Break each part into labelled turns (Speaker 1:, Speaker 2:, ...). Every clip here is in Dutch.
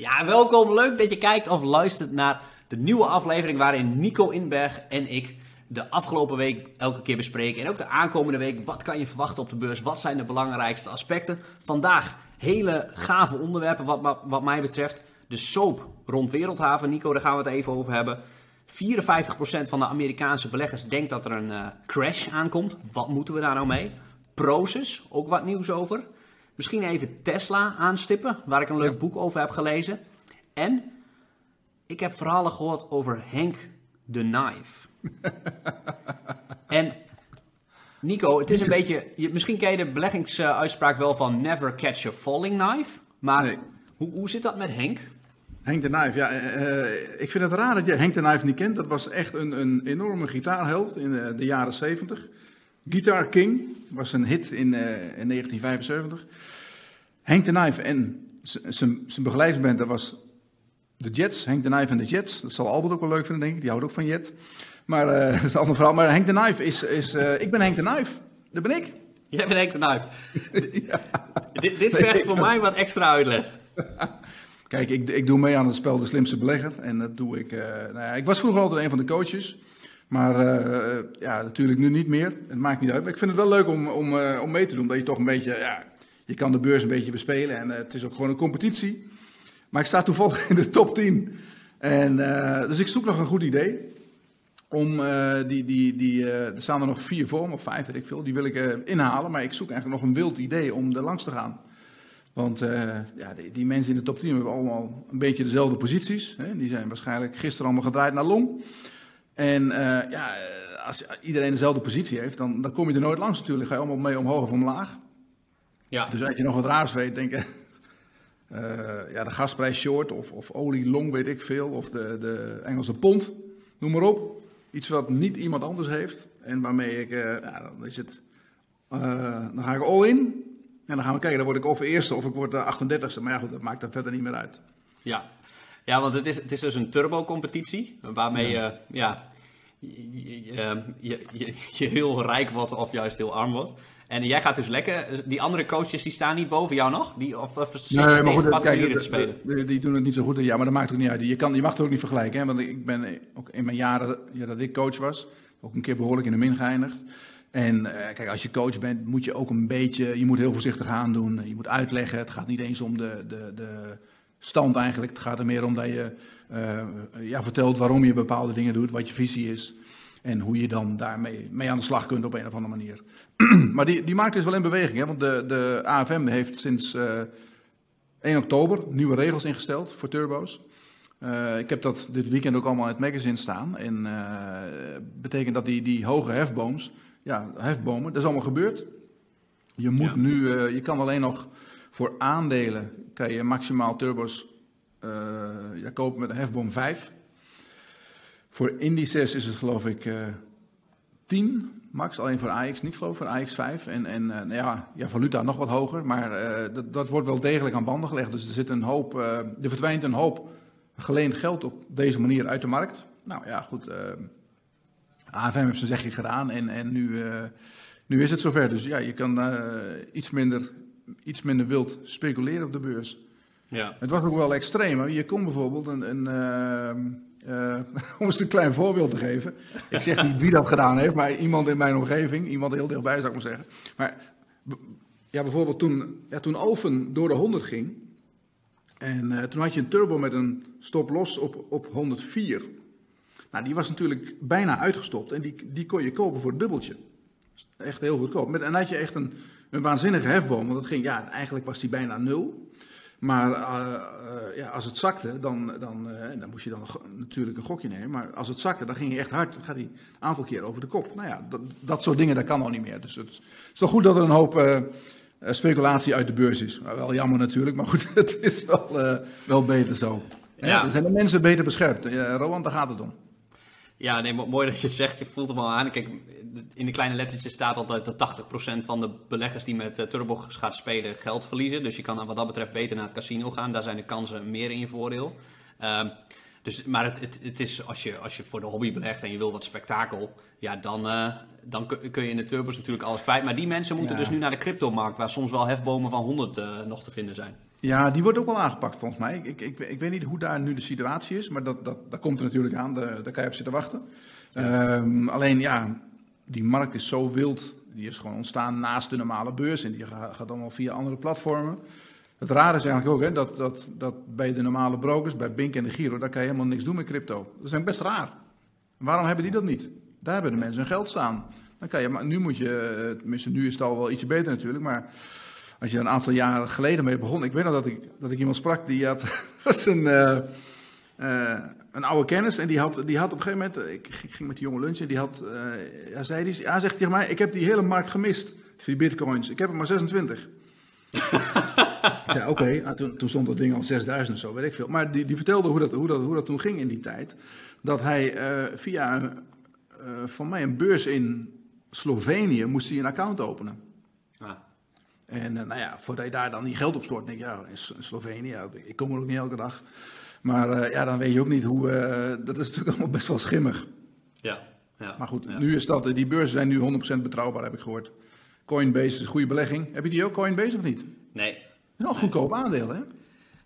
Speaker 1: Ja, welkom. Leuk dat je kijkt of luistert naar de nieuwe aflevering waarin Nico Inberg en ik de afgelopen week elke keer bespreken. En ook de aankomende week. Wat kan je verwachten op de beurs? Wat zijn de belangrijkste aspecten? Vandaag hele gave onderwerpen wat, wat mij betreft. De soap rond Wereldhaven. Nico, daar gaan we het even over hebben. 54% van de Amerikaanse beleggers denkt dat er een uh, crash aankomt. Wat moeten we daar nou mee? Proces, ook wat nieuws over. Misschien even Tesla aanstippen, waar ik een leuk boek over heb gelezen. En ik heb verhalen gehoord over Henk de Knife. en Nico, het is een beetje. Je, misschien ken je de beleggingsuitspraak wel van never catch a falling knife. Maar hoe, hoe zit dat met Henk?
Speaker 2: Henk de Knife, ja, uh, ik vind het raar dat je Henk de Knife niet kent. Dat was echt een, een enorme gitaarheld in de, de jaren 70. Guitar King was een hit in, uh, in 1975. Henk de Knife en zijn begeleidingsband, dat was de Jets. Henk de Knife en de Jets. Dat zal Albert ook wel leuk vinden, denk ik. Die houdt ook van Jet. Maar uh, dat is een ander verhaal. Maar Henk de Knife is... is uh, ik ben Henk de Knife. Dat ben ik.
Speaker 1: Jij bent Henk de ja. Dit, dit vergt voor mij wat extra uitleg.
Speaker 2: Kijk, ik, ik doe mee aan het spel De Slimste Belegger. En dat doe ik... Uh, nou ja, ik was vroeger altijd een van de coaches. Maar ja, natuurlijk nu niet meer. Het maakt niet uit. Maar ik vind het wel leuk om, om, om mee te doen. Dat je toch een beetje... Ja, je kan de beurs een beetje bespelen. En het is ook gewoon een competitie. Maar ik sta toevallig in de top 10. En, dus ik zoek nog een goed idee om uh, die, die, die er staan er nog vier voor of vijf weet ik veel, die wil ik inhalen. Maar ik zoek eigenlijk nog een wild idee om er langs te gaan. Want ja, die, die, mensen in de top 10 hebben allemaal een beetje dezelfde posities. Hè? Die zijn waarschijnlijk gisteren allemaal gedraaid naar long. En ja, als iedereen dezelfde positie heeft, dan, dan kom je er nooit langs natuurlijk. Ga je allemaal mee omhoog of omlaag. Ja. Dus als je nog wat raars weet, denk je, ja, de gasprijs short of, of olie long weet ik veel. Of de, de Engelse pond, noem maar op. Iets wat niet iemand anders heeft. En waarmee ik, uh, ja, dan is het, uh, dan ga ik all in. En dan gaan we kijken, dan word ik of eerste of ik word de 38ste. Maar ja, goed, dat maakt er verder niet meer uit.
Speaker 1: Ja, ja want het is, het is dus een turbo-competitie. Waarmee je, ja. ja je, je, je, je, heel rijk wordt of juist heel arm wordt. En jij gaat dus lekker. Die andere coaches die staan niet boven jou nog? Die, of, of
Speaker 2: nee, maar goed, kijk, te spelen? Die, die, doen het niet zo goed. Ja, maar dat maakt ook niet uit. Je, kan, je mag het ook niet vergelijken. Hè? Want ik ben ook in mijn jaren ja, dat ik coach was, ook een keer behoorlijk in de min geëindigd. En uh, kijk, als je coach bent, moet je ook een beetje, je moet heel voorzichtig aandoen. Je moet uitleggen. Het gaat niet eens om de, de, de stand eigenlijk. Het gaat er meer om dat je uh, ja, vertelt waarom je bepaalde dingen doet, wat je visie is. En hoe je dan daarmee mee aan de slag kunt op een of andere manier. maar die, die markt is wel in beweging, hè? want de, de AFM heeft sinds uh, 1 oktober nieuwe regels ingesteld voor turbo's. Uh, ik heb dat dit weekend ook allemaal in het magazine staan. En betekent dat die, die hoge hefbooms, ja, hefbomen, dat is allemaal gebeurd. Je moet ja. nu, je kan alleen nog voor aandelen, je maximaal turbo's ja, kopen met een hefboom 5. Voor indices is het geloof ik uh, 10 max, alleen voor AX niet geloof ik, voor AX 5. En, en uh, nou ja, ja, valuta nog wat hoger, maar uh, dat, dat, wordt wel degelijk aan banden gelegd. Dus er, zit een hoop, uh, er verdwijnt een hoop geleend geld op deze manier uit de markt. Nou ja, goed, AFM heeft zijn zegje gedaan en, en nu, nu is het zover. Dus ja, je kan iets, minder, iets minder wild speculeren op de beurs. Ja. Het was ook wel extreem. Je kon bijvoorbeeld een... een uh, om eens een klein voorbeeld te geven. Ik zeg niet wie dat gedaan heeft, maar iemand in mijn omgeving, iemand heel dichtbij zou ik maar zeggen. Maar ja, bijvoorbeeld toen, ja, toen Alphen door de 100 ging, en uh, toen had je een turbo met een stop-los op, op 104. Nou, die was natuurlijk bijna uitgestopt en die, die kon je kopen voor het dubbeltje. Echt heel goedkoop. Met, en had je echt een, een waanzinnige hefboom, want dat ging, ja, eigenlijk was die bijna nul. Maar uh, uh, ja, als het zakte, dan, dan, uh, dan moest je dan natuurlijk een gokje nemen. Maar als het zakte, dan ging hij echt hard. Dan gaat hij een aantal keer over de kop. Nou ja, dat, dat soort dingen, dat kan al niet meer. Dus het is toch goed dat er een hoop speculatie uit de beurs is. Nou, wel jammer natuurlijk, maar goed, het is wel, wel beter zo. Ja. Er zijn de mensen beter beschermd. Roland, daar gaat het om.
Speaker 1: Ja, nee, mooi dat je het zegt. Je voelt hem al aan. Kijk, in de kleine lettertjes staat altijd dat 80% van de beleggers die met uh, Turbo gaat spelen geld verliezen. Dus je kan wat dat betreft beter naar het casino gaan. Daar zijn de kansen meer in je voordeel. Uh, Dus, maar het, het, het is, als je, als je voor de hobby belegt en je wil wat spektakel, ja, dan, uh, dan kun je in de turbos natuurlijk alles kwijt. Maar die mensen moeten dus nu naar de cryptomarkt, waar soms wel hefbomen van 100 uh, nog te vinden zijn.
Speaker 2: Ja, die wordt ook wel aangepakt volgens mij. Ik, ik, ik, weet niet hoe daar nu de situatie is, maar dat, dat, dat komt er natuurlijk aan. Daar kan je op zitten wachten. Ja. Um, alleen ja, die markt is zo wild. Die is gewoon ontstaan naast de normale beurs en die gaat, allemaal via andere platformen. Het rare is eigenlijk ook hè, dat, dat, dat bij de normale brokers, bij Bink en de Giro, daar kan je helemaal niks doen met crypto. Dat is eigenlijk best raar. Waarom hebben die dat niet? Daar hebben de mensen hun geld staan. Dan kan je, maar nu moet je, tenminste nu is het al wel ietsje beter natuurlijk, maar als je er een aantal jaren geleden mee begon. Ik weet nog dat ik, dat ik iemand sprak die had, was een, uh, uh, een oude kennis en die had, die had op een gegeven moment, ik ging met die jongen lunchen, die had, uh, ja, zei die, hij zegt tegen mij, ik heb die hele markt gemist, voor die bitcoins. Ik heb er maar 26. ik zei, oké, okay. toen, toen, stond dat ding al 6000 of zo, weet ik veel. Maar die, die vertelde hoe dat, hoe, dat, hoe dat toen ging in die tijd. Dat hij via, van mij een beurs in Slovenië, moest hij een account openen. En uh, nou ja, voordat je daar dan die geld op stort, denk je, ja, in Slovenië, ik kom er ook niet elke dag. Maar uh, ja, dan weet je ook niet hoe, uh, dat is natuurlijk allemaal best wel schimmig.
Speaker 1: Ja. ja
Speaker 2: maar goed,
Speaker 1: ja.
Speaker 2: nu is dat, die beurzen zijn nu 100% betrouwbaar, heb ik gehoord. Coinbase is een goede belegging. Heb je die ook, Coinbase, of niet?
Speaker 1: Nee.
Speaker 2: Wel een goedkoop aandeel, hè?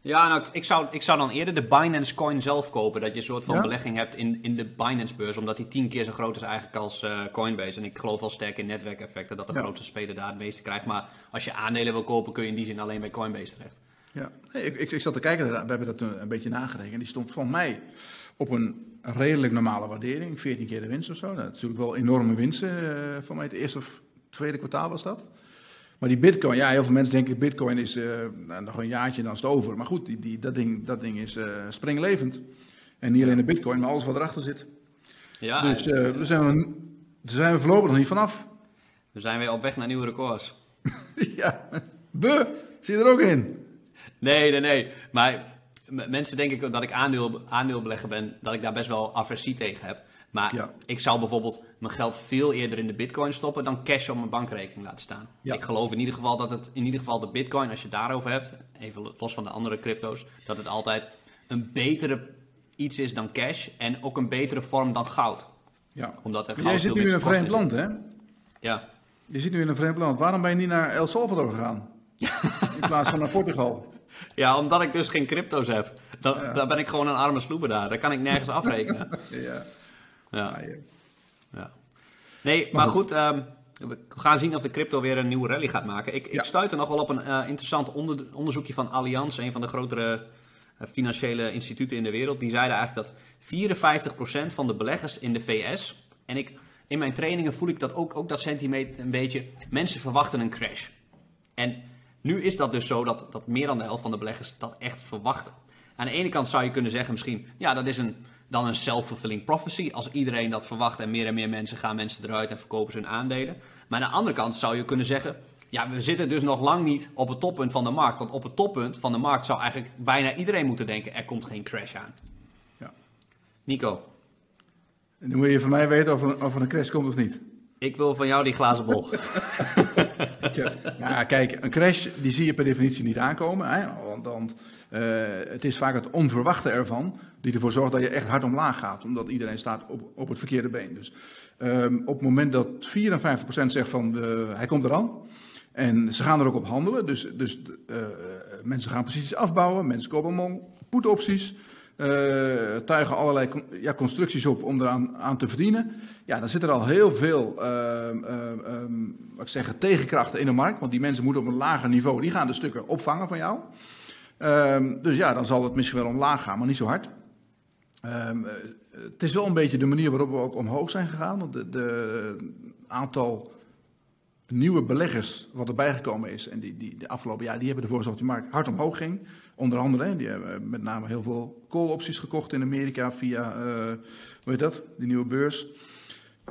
Speaker 1: Ja, nou, ik zou, ik zou dan eerder de Binance Coin zelf kopen. Dat je een soort van ja? belegging hebt in, in de Binance-beurs. Omdat die tien keer zo groot is eigenlijk als uh, Coinbase. En ik geloof wel sterk in netwerkeffecten dat de ja. grootste speler daar het meeste krijgt. Maar als je aandelen wil kopen, kun je in die zin alleen bij Coinbase terecht.
Speaker 2: Ja, nee, ik, ik, ik, zat te kijken, we hebben dat een, een beetje nagerekend. Die stond van mij op een redelijk normale waardering. 14 keer de winst of zo. Dat is natuurlijk wel enorme winsten. Uh, van mij het eerste of tweede kwartaal was dat. Maar die bitcoin, ja, heel veel mensen denken bitcoin is uh, nog een jaartje en dan is het over. Maar goed, die, die, dat, ding, dat ding is uh, springlevend. En niet alleen de bitcoin, maar alles wat erachter zit.
Speaker 1: Ja,
Speaker 2: dus uh, daar, zijn we, daar zijn we voorlopig nog niet vanaf.
Speaker 1: We zijn weer op weg naar nieuwe records.
Speaker 2: ja, zie je er ook in?
Speaker 1: Nee, nee, nee. Maar mensen denken dat ik aandeel, aandeelbelegger ben, dat ik daar best wel aversie tegen heb. Maar ja. ik zou bijvoorbeeld mijn geld veel eerder in de bitcoin stoppen dan cash op mijn bankrekening laten staan. Ja. Ik geloof in ieder geval dat het in ieder geval de bitcoin, als je het daarover hebt, even los van de andere crypto's, dat het altijd een betere iets is dan cash en ook een betere vorm dan goud.
Speaker 2: Ja.
Speaker 1: Omdat er
Speaker 2: goud Jij zit nu in een vreemd land, hè?
Speaker 1: Ja.
Speaker 2: Je zit nu in een vreemd land. Waarom ben je niet naar El Salvador gegaan? in plaats van naar Portugal.
Speaker 1: Ja, omdat ik dus geen crypto's heb. Dan, ja. Ben ik gewoon een arme sloeber daar. Daar kan ik nergens afrekenen.
Speaker 2: ja.
Speaker 1: Ja. ja. Nee, maar goed, um, we gaan zien of de crypto weer een nieuwe rally gaat maken. Ik, ja. ik stuitte nog wel op een uh, interessant onder, onderzoekje van Allianz, een van de grotere uh, financiële instituten in de wereld. Die zeiden eigenlijk dat 54% van de beleggers in de VS, en ik, in mijn trainingen voel ik dat ook, ook dat sentiment een beetje, mensen verwachten een crash. En nu is dat dus zo dat, dat meer dan de helft van de beleggers dat echt verwachten. Aan de ene kant zou je kunnen zeggen misschien, ja, dat is een dan een self-fulfilling prophecy. Als iedereen dat verwacht en meer en meer mensen gaan mensen eruit en verkopen ze hun aandelen. Maar aan de andere kant zou je kunnen zeggen, ja, we zitten dus nog lang niet op het toppunt van de markt. Want op het toppunt van de markt zou eigenlijk bijna iedereen moeten denken, er komt geen crash aan.
Speaker 2: Ja.
Speaker 1: Nico.
Speaker 2: En dan moet je van mij weten of er, of er een crash komt of niet.
Speaker 1: Ik wil van jou die glazen bol.
Speaker 2: ja, kijk, een crash die zie je per definitie niet aankomen. Hè? Want, want uh, het is vaak het onverwachte ervan die ervoor zorgt dat je echt hard omlaag gaat. Omdat iedereen staat op, op het verkeerde been. Dus um, op het moment dat 54% zegt van de, hij komt eraan. En ze gaan er ook op handelen. Dus, dus uh, mensen gaan posities afbouwen. Mensen kopen put-opties. Uh, tuigen allerlei ja, constructies op om eraan aan te verdienen. Ja, dan zit er al heel veel uh, uh, wat ik zeg, tegenkrachten in de markt. Want die mensen moeten op een lager niveau, die gaan de stukken opvangen van jou. Ehm, dus ja, dan zal het misschien wel omlaag gaan, maar niet zo hard. Um, het is wel een beetje de manier waarop we ook omhoog zijn gegaan. Want de aantal nieuwe beleggers wat erbij gekomen is, en die, die de afgelopen jaar, die hebben ervoor gezorgd dat die markt hard omhoog ging. Onder andere, die hebben met name heel veel call-opties gekocht in Amerika via, uh, hoe heet dat, die nieuwe beurs.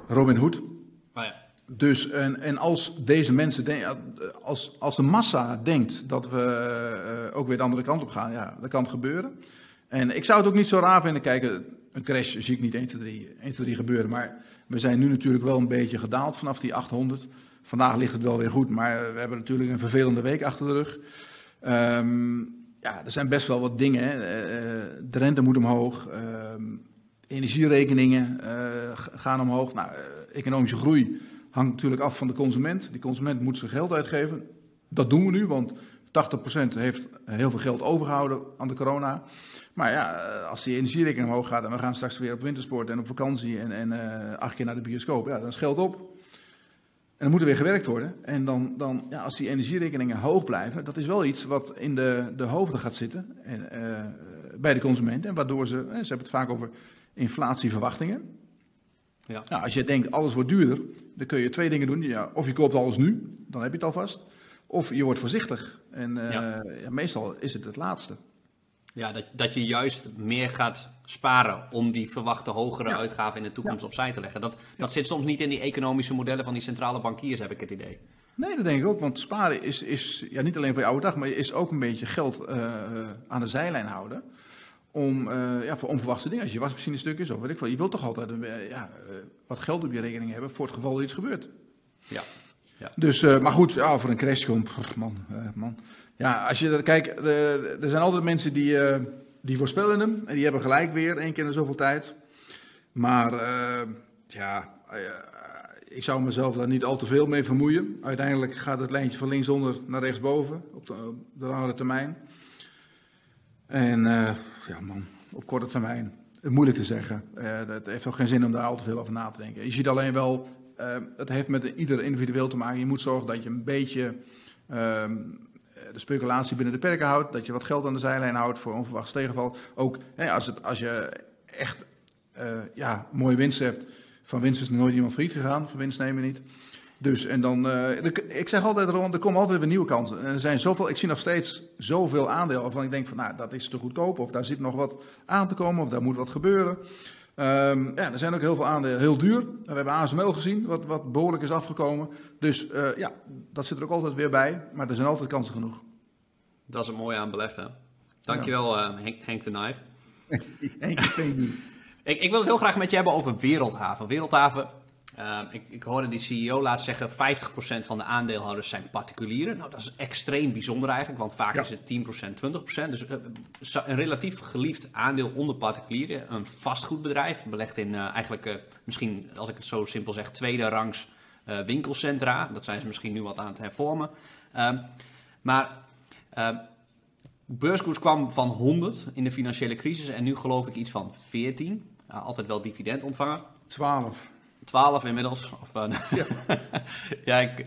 Speaker 2: Robin Hood.
Speaker 1: Oh ja.
Speaker 2: Dus, en, en als deze mensen, denken, als, als de massa denkt dat we uh, ook weer de andere kant op gaan, ja, dat kan gebeuren. En ik zou het ook niet zo raar vinden, kijken, een crash zie ik niet 1, 2, 3, 1, 2, 3 gebeuren. Maar we zijn nu natuurlijk wel een beetje gedaald vanaf die 800. Vandaag ligt het wel weer goed, maar we hebben natuurlijk een vervelende week achter de rug. Um, ja, er zijn best wel wat dingen. Hè. de rente moet omhoog. Ehm, energierekeningen gaan omhoog. Nou, economische groei hangt natuurlijk af van de consument. Die consument moet zijn geld uitgeven. Dat doen we nu, want 80% heeft heel veel geld overgehouden aan de corona. Maar ja, als die energierekening omhoog gaat en we gaan straks weer op wintersport en op vakantie en, en acht keer naar de bioscoop, ja, dan is geld op. En dan moet er weer gewerkt worden. En dan, dan ja, als die energierekeningen hoog blijven, dat is wel iets wat in de, de hoofden gaat zitten en, uh, bij de consument. En waardoor ze, ze hebben het vaak over inflatieverwachtingen. Ja. Nou, als je denkt alles wordt duurder, dan kun je twee dingen doen. Ja, of je koopt alles nu, dan heb je het alvast. Of je wordt voorzichtig. En uh, ja. Ja, meestal is het het laatste.
Speaker 1: Ja, dat, dat je juist meer gaat sparen om die verwachte hogere uitgaven in de toekomst opzij te leggen. Dat, dat zit soms niet in die economische modellen van die centrale bankiers, heb ik het idee.
Speaker 2: Nee, dat denk ik ook. Want sparen is, is ja, niet alleen voor je oude dag, maar is ook een beetje geld uh, aan de zijlijn houden om, uh, ja, voor onverwachte dingen. Als je wasmachine stuk is of weet ik veel. Je wilt toch altijd uh, ja, uh, wat geld op je rekening hebben voor het geval er iets gebeurt.
Speaker 1: Ja. ja.
Speaker 2: Dus, maar goed, ja, voor een crash komt, man, man. Ja, als je kijkt, er zijn altijd mensen die, die voorspellen hem. En die hebben gelijk weer, één keer in zoveel tijd. Maar ja, ik zou mezelf daar niet al te veel mee vermoeien. Uiteindelijk gaat het lijntje van linksonder naar rechtsboven op de, op de langere termijn. En ja man, op korte termijn. Moeilijk te zeggen. Het heeft ook geen zin om daar al te veel over na te denken. Je ziet alleen wel, het heeft met ieder individueel te maken. Je moet zorgen dat je een beetje uh, de speculatie binnen de perken houdt. Dat je wat geld aan de zijlijn houdt voor onverwachts tegenval. Ook hè, als, het, als je echt uh, ja, mooie winst hebt. Van winst is nooit iemand failliet gegaan, van winst nemen niet. Dus, en dan, uh, ik zeg altijd, er komen altijd weer nieuwe kansen. En er zijn zoveel, ik zie nog steeds zoveel aandelen waarvan ik denk van, nou, dat is te goedkoop. Of daar zit nog wat aan te komen, of daar moet wat gebeuren. Um, ja, er zijn ook heel veel aandelen heel duur. We hebben ASML gezien, wat, wat behoorlijk is afgekomen. Dus uh, ja, dat zit er ook altijd weer bij. Maar er zijn altijd kansen genoeg.
Speaker 1: Dat is een mooie aan beleggen. Dankjewel, ja. uh, Henk, Henk de Knife.
Speaker 2: Henk,
Speaker 1: ik, ik wil het heel graag met je hebben over Wereldhaven. Wereldhaven uh, ik, ik, hoorde die CEO laatst zeggen: 50% van de aandeelhouders zijn particulieren. Nou, dat is extreem bijzonder eigenlijk, want vaak ja. is het 10%, 20%. Dus uh, een relatief geliefd aandeel onder particulieren. Een vastgoedbedrijf, belegd in uh, eigenlijk, uh, misschien als ik het zo simpel zeg, tweede rangs winkelcentra. Dat zijn ze misschien nu wat aan het hervormen. Ehm, maar ehm, beurskoers kwam van 100 in de financiële crisis en nu geloof ik iets van 14. altijd wel dividend ontvangen.
Speaker 2: 12.
Speaker 1: 12 inmiddels. Of, uh, ja, ja ik,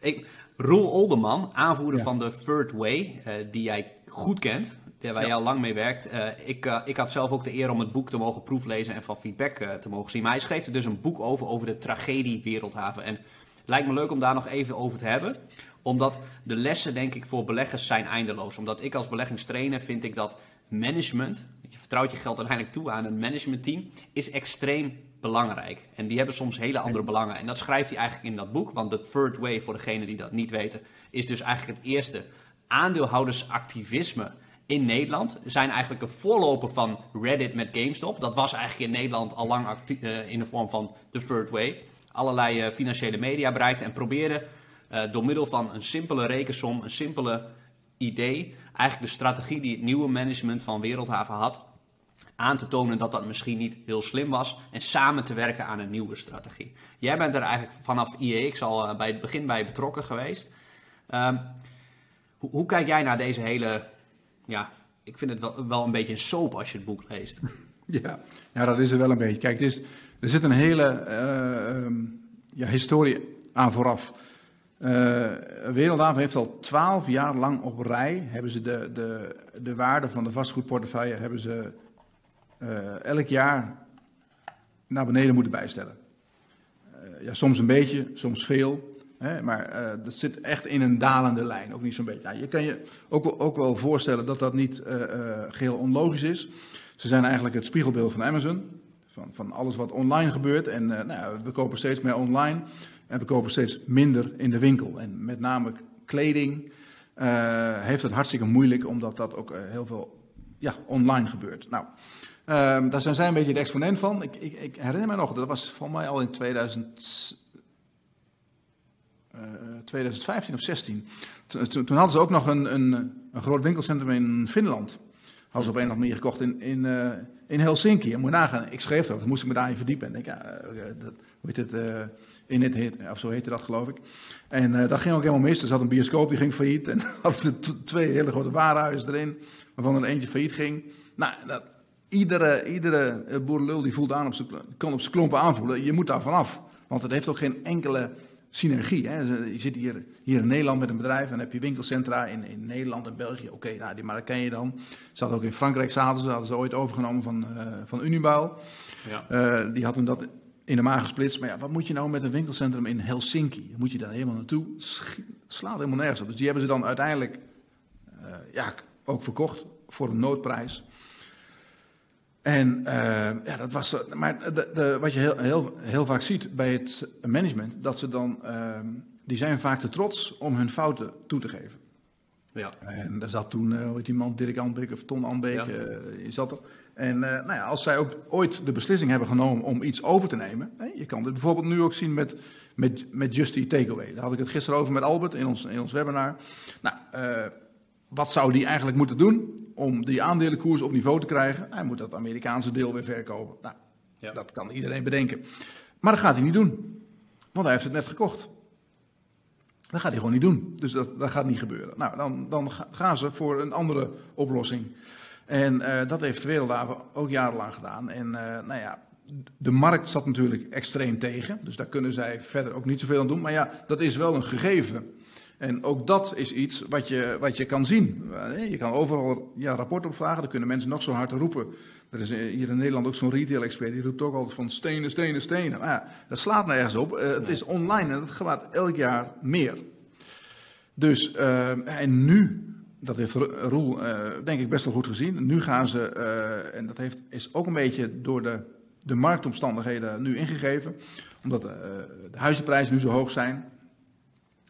Speaker 1: ik, Roel Olderman, aanvoerder ja. van de Third Way, uh, die jij goed kent, waar ja. jij al lang mee werkt. Uh, ik, ik had zelf ook de eer om het boek te mogen proeflezen en van feedback te mogen zien. Maar hij schreef er dus een boek over, over de tragedie Wereldhaven. En het lijkt me leuk om daar nog even over te hebben. Omdat de lessen, denk ik, voor beleggers zijn eindeloos. Omdat ik als beleggingstrainer vind ik dat management, je vertrouwt je geld uiteindelijk toe aan een managementteam, is extreem belangrijk. En die hebben soms hele andere belangen. En dat schrijft hij eigenlijk in dat boek. Want de Third Way, voor degenen die dat niet weten, is dus eigenlijk het eerste aandeelhoudersactivisme in Nederland. Zijn eigenlijk een voorloper van Reddit met GameStop. Dat was eigenlijk in Nederland al lang uh, in de vorm van de Third Way. Allerlei uh, financiële media bereikte en probeerde uh, door middel van een simpele rekensom, een simpele idee, eigenlijk de strategie die het nieuwe management van Wereldhaven had, aan te tonen dat dat misschien niet heel slim was en samen te werken aan een nieuwe strategie. Jij bent er eigenlijk vanaf IEX al uh, bij het begin bij betrokken geweest. Um, hoe, kijk jij naar deze hele, ja, ik vind het wel, wel een beetje een soap als je het boek leest.
Speaker 2: Ja, ja dat is er wel een beetje. Kijk, er zit een hele uh, um, ja, historie aan vooraf. Uh, heeft al twaalf jaar lang op rij hebben ze de, de, de waarde van de vastgoedportefeuille hebben ze uh, elk jaar naar beneden moeten bijstellen. Uh, ja, soms een beetje, soms veel. Hè, maar uh, dat zit echt in een dalende lijn, ook niet zo'n beetje. Nou, je kan je ook, ook wel voorstellen dat dat niet geheel onlogisch is. Ze zijn eigenlijk het spiegelbeeld van Amazon. Van, van alles wat online gebeurt. En nou, we kopen steeds meer online. En we kopen steeds minder in de winkel. En met name kleding heeft het hartstikke moeilijk, omdat dat ook heel veel ja, online gebeurt. Nou, Um, daar zijn zij een beetje de exponent van. Ik, ik, ik, herinner me nog, dat was voor mij al in 2000. 2015 of 16. Toen, hadden ze ook nog een, een, een groot winkelcentrum in Finland. Hadden ze op een of andere manier gekocht in, in, in Helsinki. En moet nagaan, ik schreef dat, moest ik me daarin verdiepen. En denk, ja, dat, hoe heet het, in het, of zo heette dat geloof ik. En dat ging ook helemaal mis. Er zat een bioscoop, die ging failliet. En hadden ze twee hele grote warenhuizen erin, waarvan er eentje failliet ging. Nou, dat, iedere, iedere boerenlul die voelt aan op zijn, kan op zijn klompen aanvoelen. Je moet daar vanaf. Want het heeft ook geen enkele synergie. Hè. Je zit hier, hier in Nederland met een bedrijf en dan heb je winkelcentra in, in Nederland en België. Oké, nou, die, ken je dan. Ze hadden ook in Frankrijk zaten ze, hadden ze ooit overgenomen van, uh, van Unibouw. Ja. Uh, die hadden dat in de maag gesplitst. Maar ja, wat moet je nou met een winkelcentrum in Helsinki? Moet je daar helemaal naartoe? Slaat helemaal nergens op. Dus die hebben ze dan uiteindelijk uh, ja, ook verkocht voor een noodprijs. En uh, ja, dat was. Maar de, de, wat je heel, heel, heel vaak ziet bij het management, dat ze dan. Uh, die zijn vaak te trots om hun fouten toe te geven. Ja. En daar zat toen, uh, hoe heet die man, Dirk Anbeek of Ton Anbeek, ja. uh, zat er. En nou ja, als zij ook ooit de beslissing hebben genomen om iets over te nemen. Hè, je kan dit bijvoorbeeld nu ook zien met, met, met Justy Takeaway. Daar had ik het gisteren over met Albert in ons, in ons webinar. Nou, wat zou die eigenlijk moeten doen om die aandelenkoers op niveau te krijgen? Hij moet dat Amerikaanse deel weer verkopen. Nou, ja. dat kan iedereen bedenken. Maar dat gaat hij niet doen, want hij heeft het net gekocht. Dat gaat hij gewoon niet doen. Dus dat, dat gaat niet gebeuren. Nou, dan, dan gaan ze voor een andere oplossing. En uh, dat heeft de Wereldhaven ook jarenlang gedaan. En uh, nou ja, de markt zat natuurlijk extreem tegen. Dus daar kunnen zij verder ook niet zoveel aan doen. Maar ja, dat is wel een gegeven. En ook dat is iets wat je, wat je kan zien. Je kan overal ja, rapport op vragen, dan kunnen mensen nog zo hard roepen. Er is hier in Nederland ook zo'n retail-expert, die roept ook altijd van stenen, stenen, stenen. Maar ja, dat slaat nergens op. Uh, het is online en het gaat elk jaar meer. Dus, en nu, dat heeft Roel uh, denk ik best wel goed gezien. Nu gaan ze, en dat heeft, is ook een beetje door de, de marktomstandigheden nu ingegeven. Omdat de huizenprijzen nu zo hoog zijn.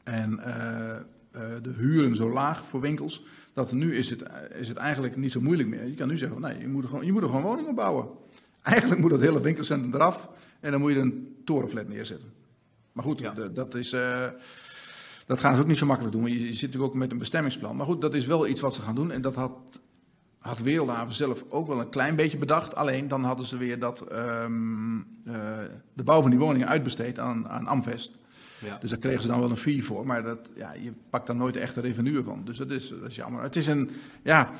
Speaker 2: En uh, uh, de huren zo laag voor winkels, dat nu is het, is het eigenlijk niet zo moeilijk meer. Je kan nu zeggen, nee, je moet er gewoon, je moet er gewoon woningen bouwen. Eigenlijk moet dat hele winkelcentrum eraf en dan moet je een torenflat neerzetten. Maar goed, ja. de, dat is... Dat gaan ze ook niet zo makkelijk doen, want je, je zit natuurlijk ook met een bestemmingsplan. Maar goed, dat is wel iets wat ze gaan doen. En dat had, had Wereldhaven zelf ook wel een klein beetje bedacht. Alleen dan hadden ze weer dat, um, uh, de bouw van die woningen uitbesteed aan, aan Amvest. Ja. Dus daar kregen ze dan wel een fee voor, maar dat, ja, je pakt daar nooit de echte revenue van. Dus dat is, dat is jammer. Het is een, ja,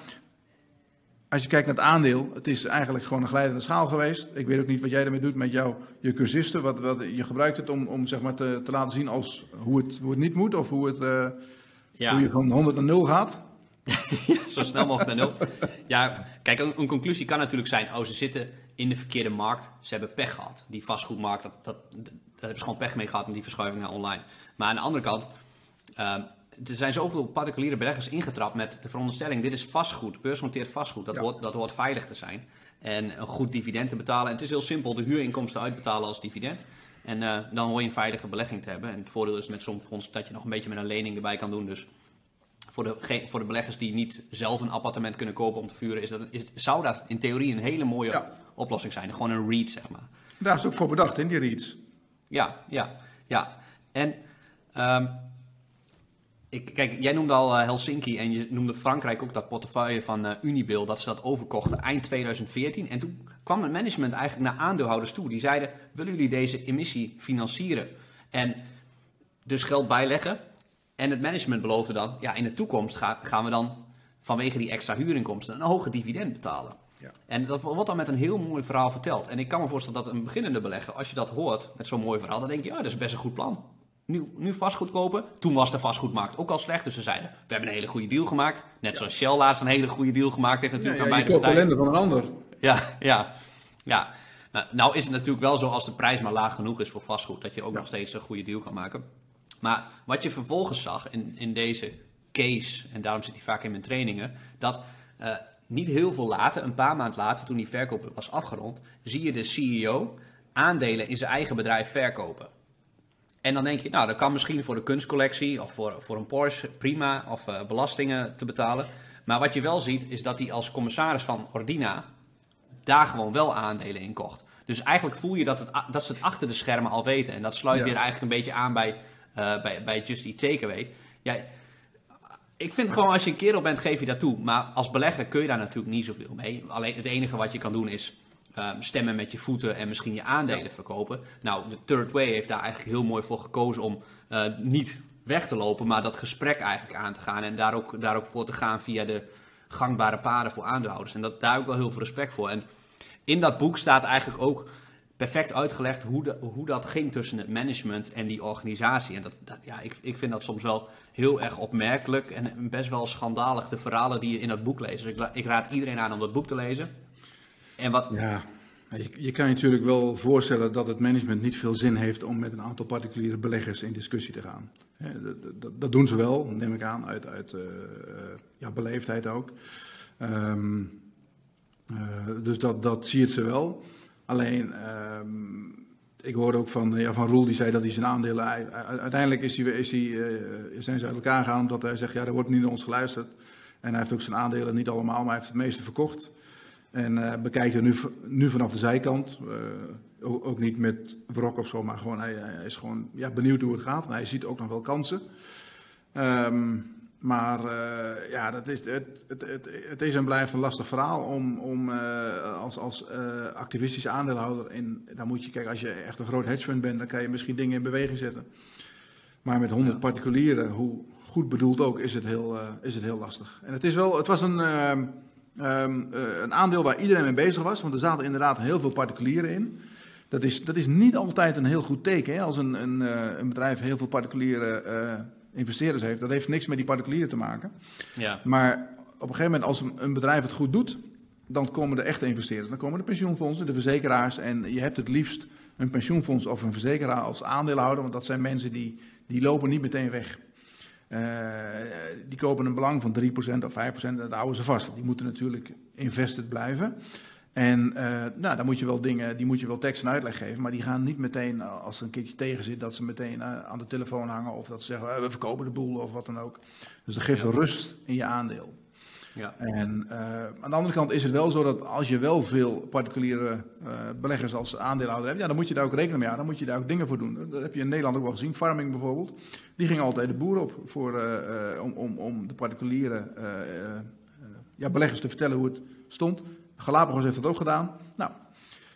Speaker 2: als je kijkt naar het aandeel, het is eigenlijk gewoon een glijdende schaal geweest. Ik weet ook niet wat jij ermee doet met jou, je cursisten. Wat, wat, je gebruikt het om, om zeg maar te, te laten zien als hoe het, hoe het niet moet of hoe, het, uh, ja. hoe je van 100 naar 0 gaat.
Speaker 1: ja, zo snel mogelijk naar 0. Ja, kijk, een, een, conclusie kan natuurlijk zijn: oh, ze zitten in de verkeerde markt. Ze hebben pech gehad. Die vastgoedmarkt, dat, dat, hebben ze gewoon pech mee gehad met die verschuiving naar online. Maar aan de andere kant, uh, er zijn zoveel particuliere beleggers ingetrapt met de veronderstelling: dit is vastgoed, beursgenoteerd vastgoed. Dat, hoort, dat hoort veilig te zijn. En een goed dividend te betalen. En het is heel simpel: de huurinkomsten uitbetalen als dividend. En uh, dan hoor je een veilige belegging te hebben. En het voordeel is met zo'n fonds dat je nog een beetje met een lening erbij kan doen. Dus voor de, voor de beleggers die niet zelf een appartement kunnen kopen om te vuren, is dat, is, zou dat in theorie een hele mooie oplossing zijn. Gewoon een REIT, zeg maar.
Speaker 2: Daar is het ook voor bedacht, in die REITs.
Speaker 1: Ja, ja, ja. En um, ik, kijk, jij noemde al uh, Helsinki en je noemde Frankrijk ook dat portefeuille van uh, Unibil, dat ze dat overkochten eind 2014. En toen kwam het management eigenlijk naar aandeelhouders toe. Die zeiden, willen jullie deze emissie financieren? En dus geld bijleggen. En het management beloofde dan, ja, in de toekomst ga, gaan we dan vanwege die extra huurinkomsten een hoge dividend betalen. Ja. En dat wordt dan met een heel mooi verhaal verteld. En ik kan me voorstellen dat een beginnende belegger, als je dat hoort met zo'n mooi verhaal, dan denk je, ja, dat is best een goed plan. Nu, nu vastgoed kopen. Toen was de vastgoedmarkt ook al slecht. Dus ze zeiden, we hebben een hele goede deal gemaakt. Net zoals Shell laatst een hele goede deal gemaakt heeft natuurlijk
Speaker 2: ja, ja, aan beide partijen. van een ander.
Speaker 1: Ja, ja, ja. Nou, nou, is het natuurlijk wel zo als de prijs maar laag genoeg is voor vastgoed, dat je ook nog steeds een goede deal kan maken. Maar wat je vervolgens zag in, in deze case, en daarom zit hij vaak in mijn trainingen, dat uh, niet heel veel later, een paar maanden later, toen die verkoop was afgerond, zie je de CEO aandelen in zijn eigen bedrijf verkopen. En dan denk je, nou, dat kan misschien voor de kunstcollectie of voor, voor een Porsche prima, of uh, belastingen te betalen. Maar wat je wel ziet, is dat hij als commissaris van Ordina daar gewoon wel aandelen in kocht. Dus eigenlijk voel je dat, het, dat ze het achter de schermen al weten. En dat sluit weer eigenlijk een beetje aan bij bij, bij Just Eat Takeaway. Ja, ik vind gewoon als je een kerel bent, geef je dat toe. Maar als belegger kun je daar natuurlijk niet zoveel mee. Alleen het enige wat je kan doen is ehm, stemmen met je voeten en misschien je aandelen verkopen. Nou, de Third Way heeft daar eigenlijk heel mooi voor gekozen om uh, niet weg te lopen, maar dat gesprek eigenlijk aan te gaan. En daar ook, daar ook voor te gaan via de gangbare paden voor aandeelhouders. En dat, daar ook wel heel veel respect voor. En in dat boek staat eigenlijk ook perfect uitgelegd hoe, de, hoe dat ging tussen het management en die organisatie. En dat, ja, ik, ik vind dat soms wel heel erg opmerkelijk en best wel schandalig, de verhalen die je in dat boek leest. Dus ik, ik raad iedereen aan om dat boek te lezen.
Speaker 2: En wat... Ja, je, je, kan je natuurlijk wel voorstellen dat het management niet veel zin heeft om met een aantal particuliere beleggers in discussie te gaan. dat, dat, dat, doen ze wel, neem ik aan, uit, uit uh, ja, beleefdheid ook. Um, uh, dus dat, dat zie je ze wel. Alleen, um, ik hoorde ook van, ja, van Roel, die zei dat hij zijn aandelen... Uiteindelijk is hij, is hij, uh, zijn ze uit elkaar gegaan omdat hij zegt, ja, er wordt niet naar ons geluisterd. En hij heeft ook zijn aandelen, niet allemaal, maar hij heeft het meeste verkocht. En uh, bekijkt er nu, nu vanaf de zijkant, ook, niet met wrok of zo, maar gewoon, hij, is gewoon ja, benieuwd hoe het gaat. Hij ziet ook nog wel kansen. Um, maar uh, ja, dat is, het, het, het, het, is en blijft een lastig verhaal om, om uh, als, als uh, activistische aandeelhouder. In, dan moet je, kijken, als je echt een groot hedgefund bent, dan kan je misschien dingen in beweging zetten. Maar met 100 ja. particulieren, hoe goed bedoeld ook, is het heel, is het heel lastig. En het, is wel, het was een, um, een aandeel waar iedereen mee bezig was, want er zaten inderdaad heel veel particulieren in. Dat is, dat is niet altijd een heel goed teken. Hè? Als een, een, een bedrijf heel veel particulieren investeerders heeft. Dat heeft niks met die particulieren te maken. Ja. Maar op een gegeven moment, als een, een bedrijf het goed doet, dan komen de echte investeerders. Dan komen de pensioenfondsen, de verzekeraars. En je hebt het liefst een pensioenfonds of een verzekeraar als aandeelhouder. Want dat zijn mensen die, die lopen niet meteen weg. Uh, die kopen een belang van 3% of 5% en dat houden ze vast. Die moeten natuurlijk invested blijven. En uh, nou, dan moet je wel dingen, die moet je wel tekst en uitleg geven, maar die gaan niet meteen, eh, als er een keertje tegen zit, dat ze meteen uh, aan de telefoon hangen of dat ze zeggen, we verkopen de boel of wat dan ook. Dus dat geeft ja. rust in je aandeel. Ja. En aan de andere kant is het wel zo dat als je wel veel particuliere beleggers als aandeelhouder hebt, ja, dan moet je daar ook rekening mee houden, dan moet je daar ook dingen voor doen. Dat heb je in Nederland ook wel gezien, Farming bijvoorbeeld. Die ging altijd de boer op voor, om, om, om de particuliere ja, beleggers te vertellen hoe het stond. Galapagos heeft dat ook gedaan. Nou,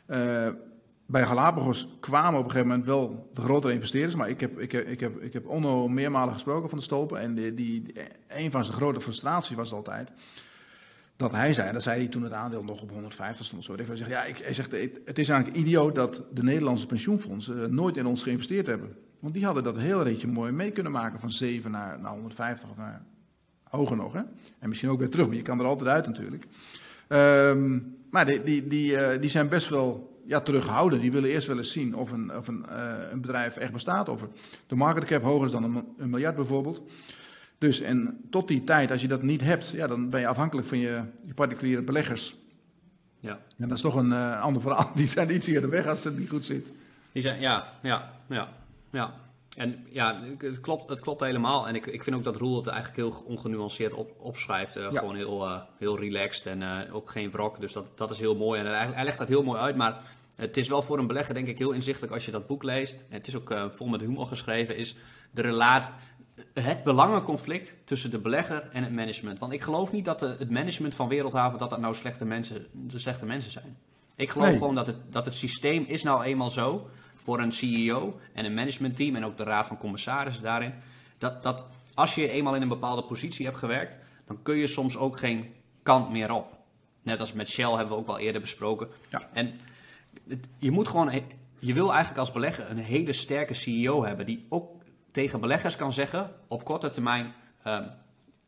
Speaker 2: uh, bij Galapagos kwamen op een gegeven moment wel de grotere investeerders. Maar ik heb, ik heb, ik heb, ik heb Onno meermalen gesproken van de Stolpen. En die, die, een van zijn grote frustraties was altijd dat hij zei, dat zei hij toen het aandeel nog op 150 stond. Zo. Hij zegt, ja, ik, hij zegt, het is eigenlijk idioot dat de Nederlandse pensioenfondsen nooit in ons geïnvesteerd hebben. Want die hadden dat heel reetje mooi mee kunnen maken van 7 naar, naar 150 of naar hoger nog. Hè? En misschien ook weer terug, maar je kan er altijd uit natuurlijk. Um, maar die, die, die, uh, die zijn best wel ja, terughouden. Die willen eerst wel eens zien of een, of een, uh, een bedrijf echt bestaat. Of de market cap hoger is dan een, een, miljard bijvoorbeeld. Dus en tot die tijd, als je dat niet hebt, ja, dan ben je afhankelijk van je, je particuliere beleggers. Ja. En dat is toch een uh, ander verhaal. Die zijn iets eerder weg als het niet goed zit.
Speaker 1: Die zijn, ja, ja, ja, ja. En ja, het klopt, het klopt helemaal. En ik, ik vind ook dat Roel het eigenlijk heel ongenuanceerd op, opschrijft. Uh, ja. Gewoon heel, uh, heel relaxed en uh, ook geen wrok. Dus dat, dat is heel mooi. En hij, hij, legt dat heel mooi uit. Maar het is wel voor een belegger denk ik heel inzichtelijk als je dat boek leest. Het is ook vol met humor geschreven. Is de relatie, het belangenconflict tussen de belegger en het management. Want ik geloof niet dat de, het management van Wereldhaven dat dat nou slechte mensen, de slechte mensen zijn. Ik geloof nee. gewoon dat het, dat het systeem is nou eenmaal zo voor een CEO en een managementteam en ook de raad van commissarissen daarin. Dat, dat als je eenmaal in een bepaalde positie hebt gewerkt, dan kun je soms ook geen kant meer op. Net als met Shell hebben we ook wel eerder besproken. Ja. En je moet gewoon, je wil eigenlijk als belegger een hele sterke CEO hebben die ook tegen beleggers kan zeggen op korte termijn, um,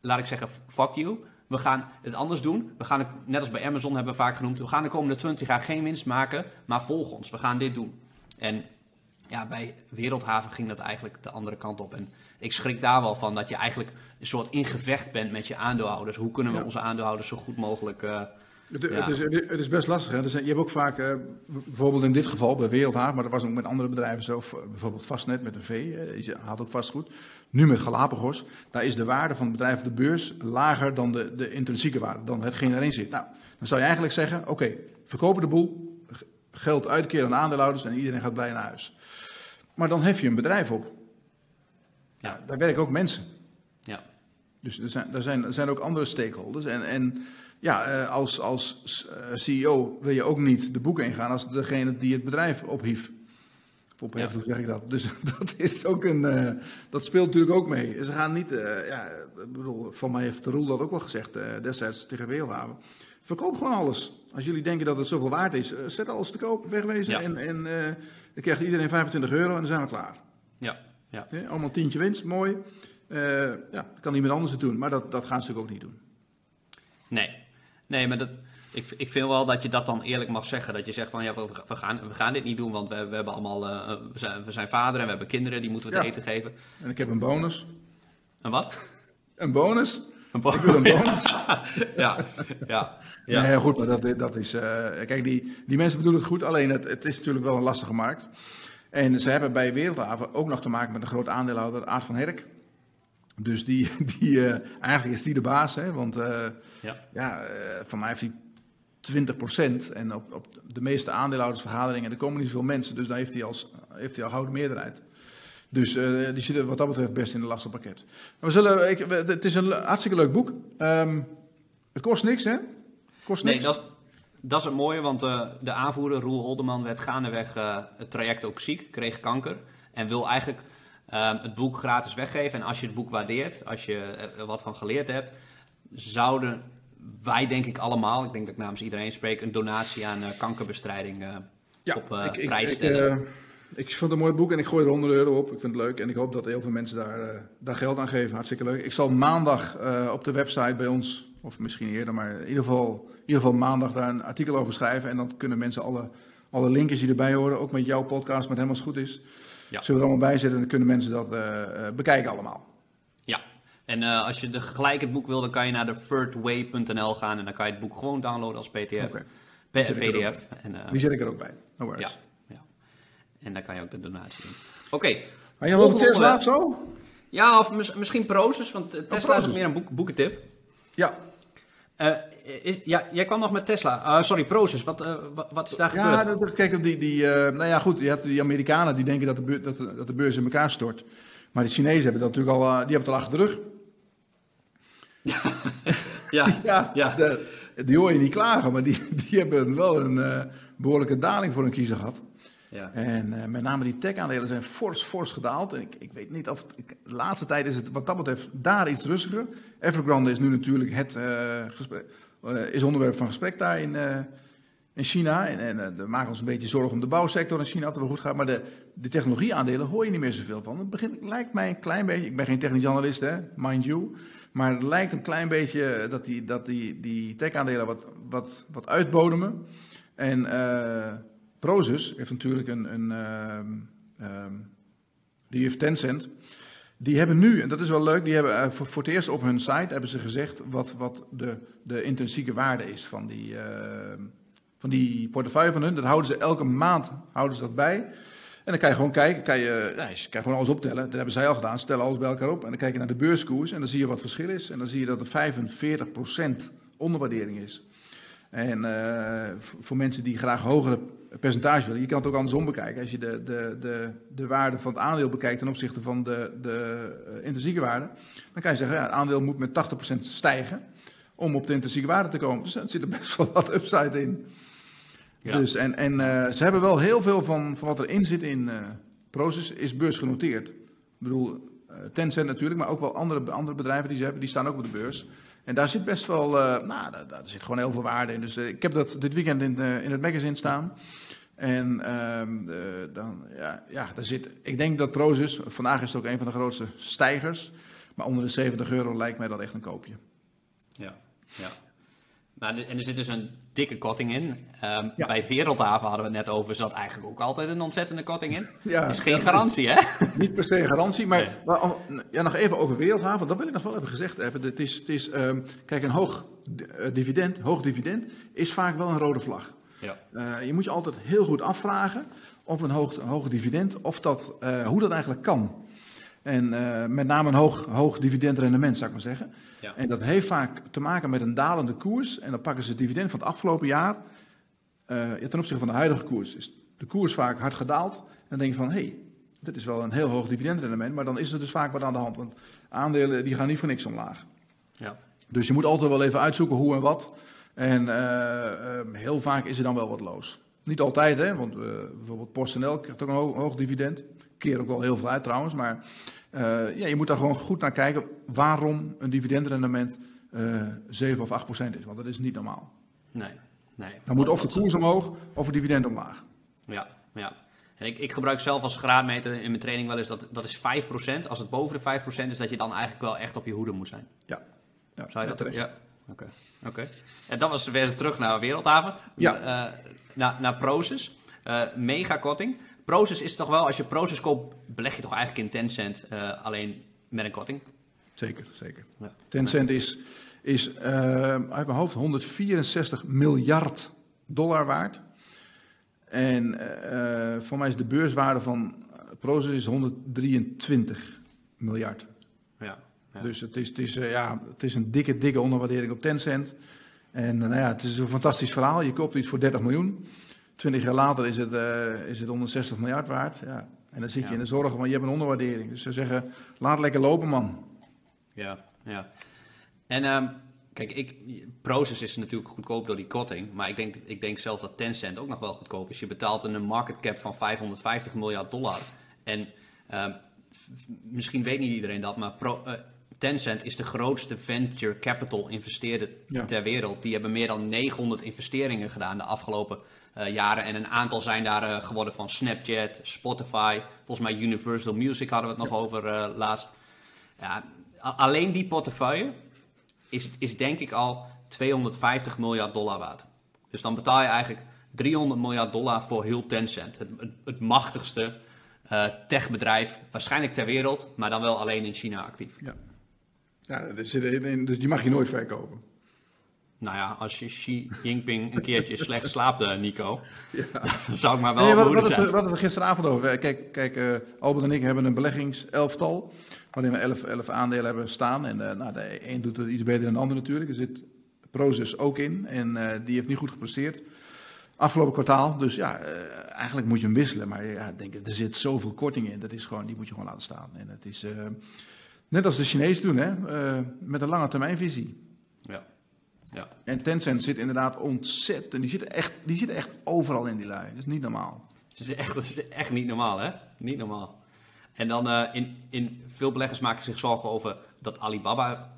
Speaker 1: laat ik zeggen, fuck you. We gaan het anders doen. We gaan het, net als bij Amazon hebben we vaak genoemd, we gaan de komende 20 jaar geen winst maken, maar volg ons. We gaan dit doen. En ja, bij Wereldhaven ging dat eigenlijk de andere kant op. En ik schrik daar wel van dat je eigenlijk een soort ingevecht bent met je aandeelhouders. Hoe kunnen we ja. onze aandeelhouders zo goed mogelijk. Uh,
Speaker 2: het, ja. het, is, het, is, best lastig. Hè? Dus, je hebt ook vaak, uh, bijvoorbeeld in dit geval bij Wereldhaven, maar dat was ook met andere bedrijven zo. Bijvoorbeeld Vastnet met een V, je had ook vastgoed. Nu met Galapagos, daar is de waarde van het bedrijf op de beurs lager dan de, de intrinsieke waarde, dan hetgeen erin zit. Nou, dan zou je eigenlijk zeggen: oké, okay, verkopen de boel, geld uitkeren aan aandeelhouders en iedereen gaat blij naar huis. Maar dan hef je een bedrijf op. Ja. Daar werken ook mensen.
Speaker 1: Ja.
Speaker 2: Dus er zijn, er zijn, er zijn ook andere stakeholders. En, en ja, als, als CEO wil je ook niet de boeken ingaan als degene die het bedrijf ophief. Opheeft, ja. zeg ik dat? Dus dat is ook een. dat speelt natuurlijk ook mee. Ze gaan niet. ja, ik bedoel, van mij heeft de Roel dat ook wel gezegd destijds tegen Weelhaven. Verkoop gewoon alles. Als jullie denken dat het zoveel waard is, uh, zet alles te koop, wegwezen. En, en uh, dan krijgt iedereen 25 euro en dan zijn we klaar.
Speaker 1: Ja. ja.
Speaker 2: allemaal tientje winst, mooi. Uh, ja, kan iemand anders het doen, maar dat, dat gaan ze natuurlijk ook niet doen.
Speaker 1: Nee, nee maar dat, ik, ik vind wel dat je dat dan eerlijk mag zeggen. Dat je zegt van ja, we, we gaan, we gaan dit niet doen, want we, we hebben allemaal, we, zijn, we zijn vader en we hebben kinderen, die moeten we te eten geven.
Speaker 2: En ik heb een bonus.
Speaker 1: Een wat?
Speaker 2: Een bonus.
Speaker 1: Een bonus. ja, ja.
Speaker 2: Ja, nee, goed, maar dat, dat is. Uh, kijk, die, die mensen bedoelen het goed, alleen het, het is natuurlijk wel een lastige markt. En ze hebben bij Wereldhaven ook nog te maken met een groot aandeelhouder, Aard van Herk. Dus die, die, uh, eigenlijk is die de baas, hè? want uh, ja, ja van mij heeft hij 20% En op, op de meeste aandeelhoudersvergaderingen, er komen niet zoveel mensen, dus daar heeft hij, als, heeft hij al gouden meerderheid. Dus uh, die zitten wat dat betreft best in een lastig pakket. We zullen, ik, het is een hartstikke leuk boek. Um, het kost niks, hè? Kost niks.
Speaker 1: Nee, dat, dat is het mooie, want uh, de aanvoerder Roel Olderman werd gaandeweg uh, het traject ook ziek, kreeg kanker. En wil eigenlijk uh, het boek gratis weggeven. En als je het boek waardeert, als je er wat van geleerd hebt, zouden wij denk ik allemaal, ik denk dat ik namens iedereen spreek, een donatie aan kankerbestrijding ja, op ik, prijs stellen.
Speaker 2: Ik, ik vond het een mooi boek en ik gooi er 100 euro op. Ik vind het leuk en ik hoop dat heel veel mensen daar, uh, daar geld aan geven. Hartstikke leuk. Ik zal maandag uh, op de website bij ons, of misschien eerder, maar in ieder geval, in ieder geval maandag daar een artikel over schrijven. En dan kunnen mensen alle, alle linkjes die erbij horen, ook met jouw podcast, met hem als het goed is, ja. zullen we er allemaal bij zetten. En dan kunnen mensen dat uh, bekijken allemaal.
Speaker 1: Ja, en als je de, gelijk het boek wil, dan kan je naar de thirdway.nl gaan en dan kan je het boek gewoon downloaden als PDF. Okay. PDF.
Speaker 2: En, die zet ik er ook bij. No worries.
Speaker 1: Ja. En daar kan je ook de donatie doen. Oké. Okay.
Speaker 2: Maar je nog Tesla of zo?
Speaker 1: Ja, of misschien Proces, want oh, Tesla is meer een boek, boekentip.
Speaker 2: Ja.
Speaker 1: Uh, is, ja, jij kwam nog met Tesla. Uh, sorry, Proces. Wat, uh, wat, is daar
Speaker 2: ja,
Speaker 1: gebeurd?
Speaker 2: Ja, kijk, die, die, nou ja, goed. Je hebt die Amerikanen die denken dat de, beurs, dat, de, dat de beurs in elkaar stort. Maar de Chinezen hebben dat natuurlijk al, die hebben het al achter de rug.
Speaker 1: ja, ja. ja.
Speaker 2: De, die hoor je niet klagen, maar die, die hebben wel een behoorlijke daling voor hun kiezer gehad. Ja. En uh, met name die tech-aandelen zijn fors, fors gedaald. En ik, ik weet niet of. Ik, de laatste tijd is het wat dat betreft daar iets rustiger. Evergrande is nu natuurlijk het gesprek, uh, is onderwerp van gesprek daar in, in China. En, en we maken ons een beetje zorgen om de bouwsector in China, dat het wel goed gaat. Maar de, de technologieaandelen hoor je niet meer zoveel van. Het lijkt mij een klein beetje. Ik ben geen technisch analist, hè, mind you. Maar het lijkt een klein beetje dat die, dat die, die tech-aandelen wat, wat, wat uitbodemen. En. Prozus heeft natuurlijk een, een uh, die heeft Tencent. Die hebben nu, en dat is wel leuk, die hebben uh, voor, voor, het eerst op hun site hebben ze gezegd wat, wat de, de intrinsieke waarde is van die, uh, van die portefeuille van hun. Dat houden ze elke maand houden ze dat bij. En dan kan je gewoon kijken, kan je, nou, je kan gewoon alles optellen. Dat hebben zij al gedaan, ze tellen alles bij elkaar op. En dan kijk je naar de beurskoers en dan zie je wat verschil is. En dan zie je dat er 45% onderwaardering is. En uh, voor mensen die graag hogere percentage willen, je kan het ook andersom bekijken. Als je de, de, de, de waarde van het aandeel bekijkt ten opzichte van de, de uh, intrinsieke waarde, dan kan je zeggen, ja, het aandeel moet met 80% stijgen om op de intrinsieke waarde te komen. Dus er zit er best wel wat upside in. Ja. Dus, en en uh, ze hebben wel heel veel van, van wat erin zit in Proces, is beursgenoteerd. Ik bedoel, Tencent natuurlijk, maar ook wel andere, andere bedrijven die ze hebben, die staan ook op de beurs. En daar zit best wel, uh, nou, daar, zit gewoon heel veel waarde in. Dus uh, ik heb dat dit weekend in, uh, in het magazine staan. En ehm, dan, ja, ja, daar zit, ik denk dat Prozus, vandaag is het ook een van de grootste stijgers. Maar onder de 70 euro lijkt mij dat echt een koopje.
Speaker 1: Ja, ja. Nou, en er zit dus een dikke korting in. Um, ja. Bij Wereldhaven hadden we het net over, zat eigenlijk ook altijd een ontzettende korting in. Ja, is geen garantie, hè?
Speaker 2: Niet per se garantie, maar, nee. maar ja, nog even over Wereldhaven. Dat wil ik nog wel even gezegd hebben. Het is, het is um, kijk, een hoog uh, dividend, hoog dividend is vaak wel een rode vlag. Ja. Uh, je moet je altijd heel goed afvragen of een hoog, een hoog dividend, of dat, uh, hoe dat eigenlijk kan. En uh, met name een hoog, hoog dividendrendement, zou ik maar zeggen. Ja. En dat heeft vaak te maken met een dalende koers. En dan pakken ze het dividend van het afgelopen jaar. Uh, ten opzichte van de huidige koers is de koers vaak hard gedaald. En dan denk je van, hé, hey, dit is wel een heel hoog dividendrendement, maar dan is er dus vaak wat aan de hand. Want aandelen die gaan niet voor niks omlaag.
Speaker 1: Ja.
Speaker 2: Dus je moet altijd wel even uitzoeken hoe en wat. En heel vaak is er dan wel wat loos. Niet altijd, hè, want bijvoorbeeld PostNL krijgt ook een hoog, hoog dividend. Keer ook wel heel veel uit trouwens, maar ja, je moet daar gewoon goed naar kijken waarom een dividendrendement 7 of 8 procent is. Want dat is niet normaal.
Speaker 1: Nee, nee.
Speaker 2: Dan moet of de koers omhoog of het dividend omlaag.
Speaker 1: Ja, ja. En ik, ik gebruik zelf als graadmeter in mijn training wel eens dat, dat is 5%. Als het boven de 5% is, dat je dan eigenlijk wel echt op je hoede moet zijn.
Speaker 2: Ja.
Speaker 1: ja Zou je dat Ja. Oké. Oké. En dat was weer terug naar Wereldhaven.
Speaker 2: Ja.
Speaker 1: Uh, naar, naar Proces. Uh, mega korting. Proces is toch wel, als je Proces koopt, beleg je toch eigenlijk in Tencent uh, alleen met een korting?
Speaker 2: Zeker, zeker. Ja. Tencent is, is uit mijn hoofd 164 miljard dollar waard. En uh, voor mij is de beurswaarde van Proces is 123 miljard.
Speaker 1: Ja,
Speaker 2: ja. Dus het is, het, is, uh, ja, het is een dikke, dikke onderwaardering op Tencent. En uh, nou ja, het is een fantastisch verhaal. Je koopt iets voor 30 miljoen. 20 jaar later is het, is het 160 miljard waard. Ja. En dan zit je ja. in de zorgen, want je hebt een onderwaardering. Dus ze zeggen, laat lekker lopen man.
Speaker 1: Ja, ja. En um, Kijk, ik, Proces is natuurlijk goedkoop door die korting. Maar ik denk, ik denk zelf dat Tencent ook nog wel goedkoop is. Je betaalt een market cap van 550 miljard dollar. En uh, misschien weet niet iedereen dat, maar Pro, uh, Tencent is de grootste venture capital investeerder ja. ter wereld. Die hebben meer dan 900 investeringen gedaan de afgelopen uh, jaren. En een aantal zijn daar geworden van Snapchat, Spotify. Volgens mij Universal Music hadden we het nog over laatst. Ja, alleen die portefeuille is, is denk ik al 250 miljard dollar waard. Dus dan betaal je eigenlijk 300 miljard dollar voor heel Tencent. Het, het, het machtigste techbedrijf, waarschijnlijk ter wereld, maar dan wel alleen in China actief.
Speaker 2: Ja, ja dus, dus die mag je nooit verkopen.
Speaker 1: Nou ja, als je Xi Jinping een keertje slecht slaapt, Nico, ja. dan zou ik maar wel nee,
Speaker 2: wat,
Speaker 1: wat,
Speaker 2: zijn. Wat we gisteravond over. Kijk, kijk uh, Albert en ik hebben een beleggingselftal waarin we 11, 11 aandelen hebben staan. En uh, nou, de een doet het iets beter dan de ander natuurlijk. Er zit Prozus ook in en uh, die heeft niet goed gepresteerd. Afgelopen kwartaal, dus ja, eigenlijk moet je hem wisselen. Maar ja, denk, er zit zoveel korting in, dat is gewoon, die moet je gewoon laten staan. En het is net als de Chinezen doen, hè, met een lange termijnvisie.
Speaker 1: Ja.
Speaker 2: En Tencent zit inderdaad ontzettend, die zitten echt, die zitten echt overal in die lijn. Dat is niet normaal.
Speaker 1: Dat is echt, dat is echt niet normaal, hè? Niet normaal. En dan uh, in, in veel beleggers maken zich zorgen over dat Alibaba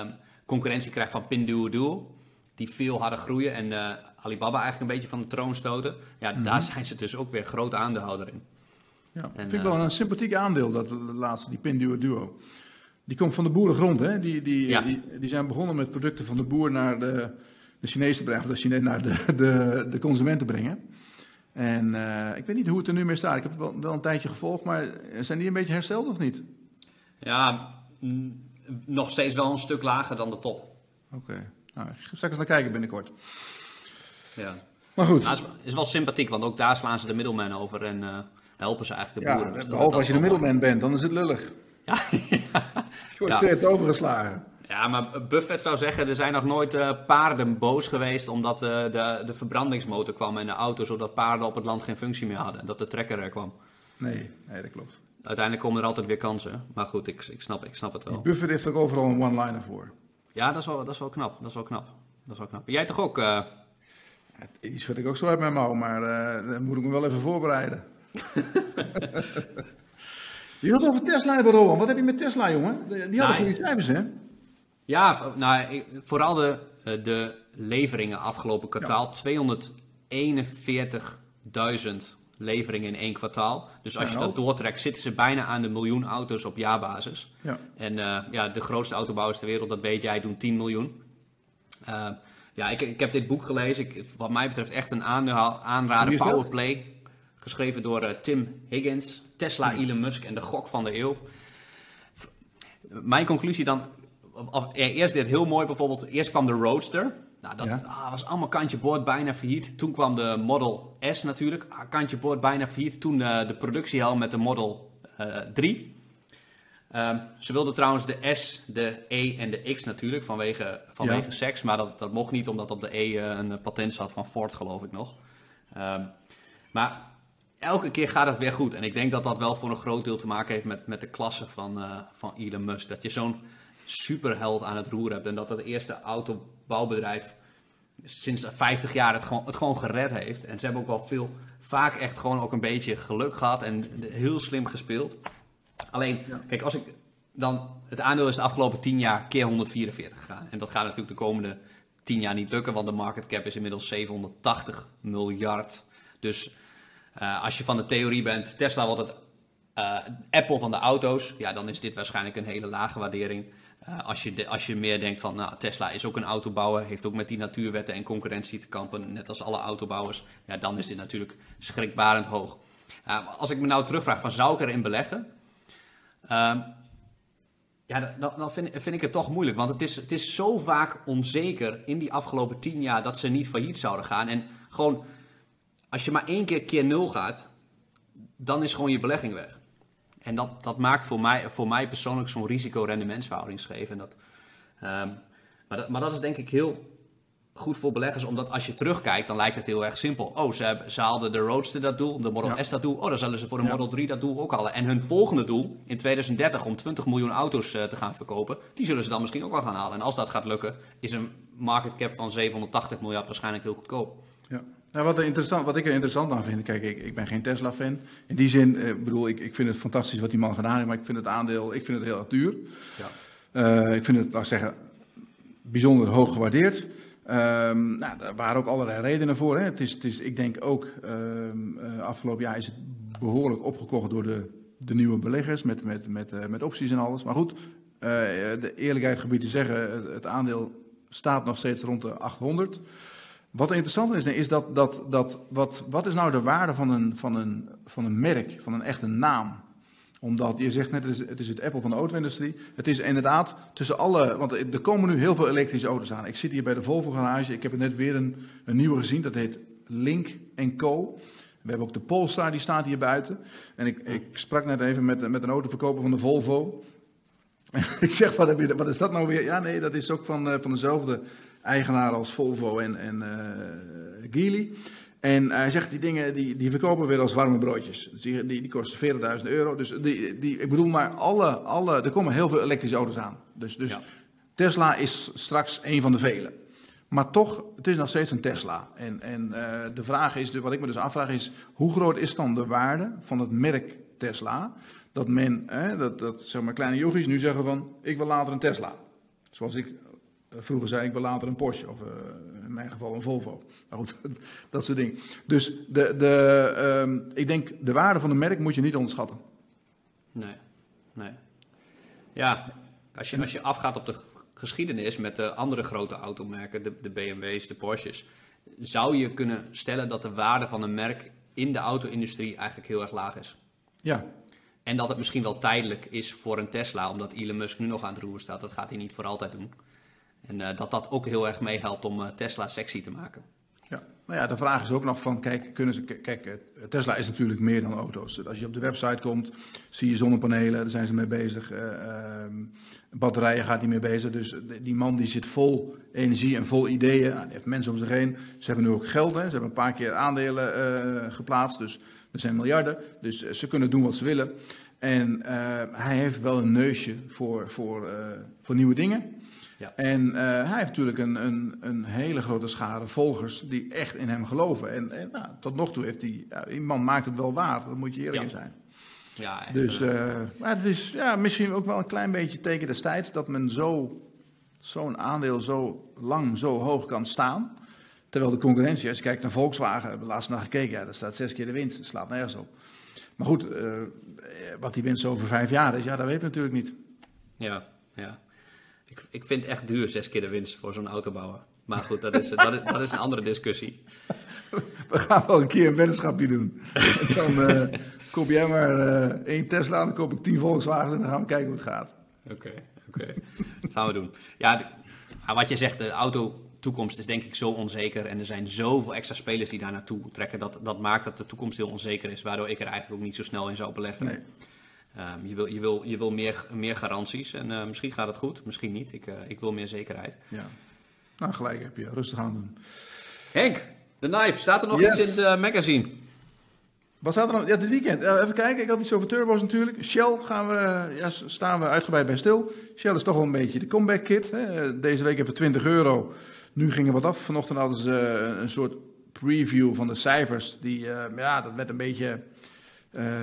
Speaker 1: um, concurrentie krijgt van Pinduoduo. Die veel harder groeien en uh, Alibaba eigenlijk een beetje van de troon stoten. Ja, mm -hmm. daar zijn ze dus ook weer grote aandeelhouder in.
Speaker 2: Ja, en, vind ik wel een sympathiek aandeel, dat de laatste, die Pinduoduo. Die komt van de boerengrond, hè? Die, die, ja. die, die, zijn begonnen met producten van de boer naar de, de Chinees te brengen, of de Chinees naar de, de, de consument te brengen. En uh, ik weet niet hoe het er nu mee staat. Ik heb het wel, wel, een tijdje gevolgd, maar zijn die een beetje hersteld of niet?
Speaker 1: Ja, nog steeds wel een stuk lager dan de top.
Speaker 2: Oké, okay. nou, ik ga eens naar kijken binnenkort.
Speaker 1: Ja.
Speaker 2: Maar goed.
Speaker 1: Nou, het is, is, wel sympathiek, want ook daar slaan ze de middelman over en uh, helpen ze eigenlijk de boeren.
Speaker 2: Ja, dus behalve als je de middelman bent, dan is het lullig.
Speaker 1: Ja.
Speaker 2: je wordt steeds overgeslagen.
Speaker 1: Ja, maar Buffett zou zeggen, er zijn nog nooit uh, paarden boos geweest omdat uh, de, de verbrandingsmotor kwam in de auto, zodat paarden op het land geen functie meer hadden en dat de trekker er kwam.
Speaker 2: Nee, nee, dat klopt.
Speaker 1: Uiteindelijk komen er altijd weer kansen, maar goed, ik, ik, snap, ik snap het wel.
Speaker 2: Buffett heeft ook overal een one-liner voor.
Speaker 1: Ja, dat is, wel, dat is wel knap, dat is wel knap. Dat is wel knap. Jij toch ook? Uh...
Speaker 2: Iets wat ik ook zo uit mijn mouw, maar dan moet ik me wel even voorbereiden. je wilt over Tesla hebben, Rowan. Wat heb je met Tesla, jongen? Die hadden goede cijfers, hè?
Speaker 1: Ja, nou, vooral de, eh, de leveringen afgelopen kwartaal. Ja. 241.000 leveringen in één kwartaal. Dus als je dat doortrekt, zitten ze bijna aan de miljoen auto's op jaarbasis.
Speaker 2: Ja.
Speaker 1: En uh, ja, de grootste autobouwers ter wereld, dat weet jij, doen 10 miljoen. Uh, ja, ik, ik heb dit boek gelezen. Ik, wat mij betreft echt een aanrader. Powerplay. Geschreven door uh, Tim Higgins, Tesla, Elon Musk en de gok van de eeuw. Mijn conclusie dan, eerst dit heel mooi bijvoorbeeld. Eerst kwam de Roadster. Nou, dat ja. ah, was allemaal kantje boord, bijna failliet. Toen kwam de Model S natuurlijk. Ah, kantje boord, bijna failliet. Toen uh, de productiehel met de Model uh, 3. Um, ze wilden trouwens de S, de E en de X natuurlijk vanwege, vanwege ja. seks. Maar dat, dat mocht niet omdat op de E uh, een patent zat van Ford geloof ik nog. Um, maar elke keer gaat het weer goed. En ik denk dat dat wel voor een groot deel te maken heeft met, met de klasse van, uh, van Elon Musk. Dat je zo'n superheld aan het roer hebt. En dat het eerste autobouwbedrijf sinds 50 jaar het gewoon, het gewoon gered heeft. En ze hebben ook wel veel, vaak echt gewoon ook een beetje geluk gehad en heel slim gespeeld. Alleen, kijk, als ik dan, het aandeel is de afgelopen 10 jaar keer 144 gegaan. En dat gaat natuurlijk de komende 10 jaar niet lukken, want de market cap is inmiddels 780 miljard. Dus uh, als je van de theorie bent, Tesla wordt het uh, Apple van de auto's, ja, dan is dit waarschijnlijk een hele lage waardering. Uh, als, je als je meer denkt van, nou, Tesla is ook een autobouwer, heeft ook met die natuurwetten en concurrentie te kampen, net als alle autobouwers, ja, dan is dit natuurlijk schrikbarend hoog. als ik me nou terugvraag van, zou ik erin beleggen? Uh, ja, dan, dan vind, vind, ik het toch moeilijk. Want het is, het is zo vaak onzeker in die afgelopen tien jaar dat ze niet failliet zouden gaan. En gewoon, als je maar één keer keer nul gaat, dan is gewoon je belegging weg. En dat, dat maakt voor mij, voor mij persoonlijk zo'n risico-rendementsverhouding scheef. En dat, um, maar, dat, maar dat is denk ik heel goed voor beleggers, omdat als je terugkijkt, dan lijkt het heel erg simpel. Oh, ze, hebben, ze haalden de Roadster dat doel, de Model S dat doel. Oh, dan zullen ze voor de Model 3 dat doel ook halen. En hun volgende doel in 2030 om 20 miljoen auto's uh, te gaan verkopen, die zullen ze dan misschien ook wel gaan halen. En als dat gaat lukken, is een market cap van 780 miljard waarschijnlijk heel goedkoop.
Speaker 2: Ja. Nou, wat, interessant, wat ik er interessant aan vind, kijk, ik, ik ben geen Tesla-fan. In die zin, eh, bedoel, ik, ik vind het fantastisch wat die man gedaan heeft, maar ik vind het aandeel, ik vind het heel erg duur. Ja. Uh, ik vind het, laat ik zeggen, bijzonder hoog gewaardeerd. Um, nou, daar waren ook allerlei redenen voor. Hè. Het is, het is, ik denk ook, um, uh, afgelopen jaar is het behoorlijk opgekocht door de, de nieuwe beleggers met, met, met, uh, met opties en alles. Maar goed, de eerlijkheid gebied te zeggen, het aandeel staat nog steeds rond de 800. Wat interessant is, is dat, dat, dat wat, wat is nou de waarde van een, van, een, van een merk, van een echte naam? Omdat je zegt net, het is, het is het Apple van de auto-industrie. Het is inderdaad tussen alle. Want er komen nu heel veel elektrische auto's aan. Ik zit hier bij de Volvo garage. Ik heb er net weer een, een nieuwe gezien. Dat heet Link Co. We hebben ook de Polestar, die staat hier buiten. En ik, ik sprak net even met, met een autoverkoper van de Volvo. Ik zeg, wat, wat is dat nou weer? Ja, nee, dat is ook van, uh, van dezelfde eigenaar als Volvo en, en uh, Geely. En hij zegt, die dingen die, die verkopen weer als warme broodjes. Dus die, die, die kosten 40.000 euro. Dus die, die, ik bedoel maar, alle, alle, er komen heel veel elektrische auto's aan. Dus, dus Tesla is straks een van de vele. Maar toch, het is nog steeds een Tesla. En, en uh, de vraag is, wat ik me dus afvraag is, hoe groot is dan de waarde van het merk Tesla? Dat men, eh, dat, dat zeg maar kleine yogis nu zeggen van, ik wil later een Tesla. Zoals ik vroeger zei, ik wil later een Porsche. Of uh, in mijn geval een Volvo. Maar goed, dat soort dingen. Dus de, de, uh, ik denk, de waarde van een merk moet je niet onderschatten.
Speaker 1: Nee, nee. Ja, als je, als je afgaat op de geschiedenis met de andere grote automerken, de, de BMW's, de Porsches, zou je kunnen stellen dat de waarde van een merk in de auto-industrie eigenlijk heel erg laag is.
Speaker 2: Ja.
Speaker 1: En dat het misschien wel tijdelijk is voor een Tesla, omdat Elon Musk nu nog aan het roer staat. Dat gaat hij niet voor altijd doen. En uh, dat dat ook heel erg meehelpt om uh, Tesla sexy te maken.
Speaker 2: Ja, nou ja, de vraag is ook nog van, kijk, kunnen ze, kijk, eh, Tesla is natuurlijk meer dan auto's. Als je op de website komt, zie je zonnepanelen, daar zijn ze mee bezig. Uh, batterijen gaat niet mee bezig. Dus die man die zit vol energie en vol ideeën. Nou, die heeft mensen om zich heen. Ze hebben nu ook geld, hè. ze hebben een paar keer aandelen geplaatst. Dus er zijn miljarden. Dus ze kunnen doen wat ze willen. En hij heeft wel een neusje voor, voor, voor nieuwe dingen. Ja. En uh, hij heeft natuurlijk een, een, een, hele grote schare volgers die echt in hem geloven. En, en nou, tot nog toe heeft hij, ja, die man maakt het wel waar, daar moet je eerlijk ja. in zijn. Ja, echt, dus uh, maar het is ja, misschien ook wel een klein beetje teken destijds dat men zo, zo'n aandeel zo lang, zo hoog kan staan. Terwijl de concurrentie, als je kijkt naar Volkswagen, hebben we laatst naar gekeken, ja, daar staat zes keer de winst, dat slaat nergens op. Maar goed, uh, wat die winst over vijf jaar is, ja, dat weten we natuurlijk niet.
Speaker 1: Ja, ja. Ik, ik vind het echt duur, zes keer de winst voor zo'n autobouwer. Maar goed, dat is, dat, is, dat is een andere discussie.
Speaker 2: We gaan wel een keer een weddenschapje doen. Dan uh, koop jij maar uh, één Tesla, dan koop ik tien Volkswagen en dan gaan we kijken hoe het gaat.
Speaker 1: Oké, oké. Okay. gaan we doen. Ja, wat je zegt, de auto toekomst is denk ik zo onzeker. En er zijn zoveel extra spelers die daar naartoe trekken. Dat, dat maakt dat de toekomst heel onzeker is. Waardoor ik er eigenlijk ook niet zo snel in zou beleggen. Nee. Um, je wil, je wil, je wil meer, meer garanties en uh, misschien gaat het goed, misschien niet. Ik, uh, ik wil meer zekerheid.
Speaker 2: Ja. Nou, gelijk heb je. Rustig aan doen.
Speaker 1: Henk, de knife. Staat er nog yes. iets in het uh, magazine?
Speaker 2: Wat staat er nog? Ja, dit weekend. Uh, even kijken, ik had iets over turbo's natuurlijk. Shell gaan we, ja, staan we uitgebreid bij stil. Shell is toch wel een beetje de comeback kit. Hè? Deze week even 20 euro. Nu ging er wat af. Vanochtend hadden ze uh, een soort preview van de cijfers. Die, uh, ja, dat werd een beetje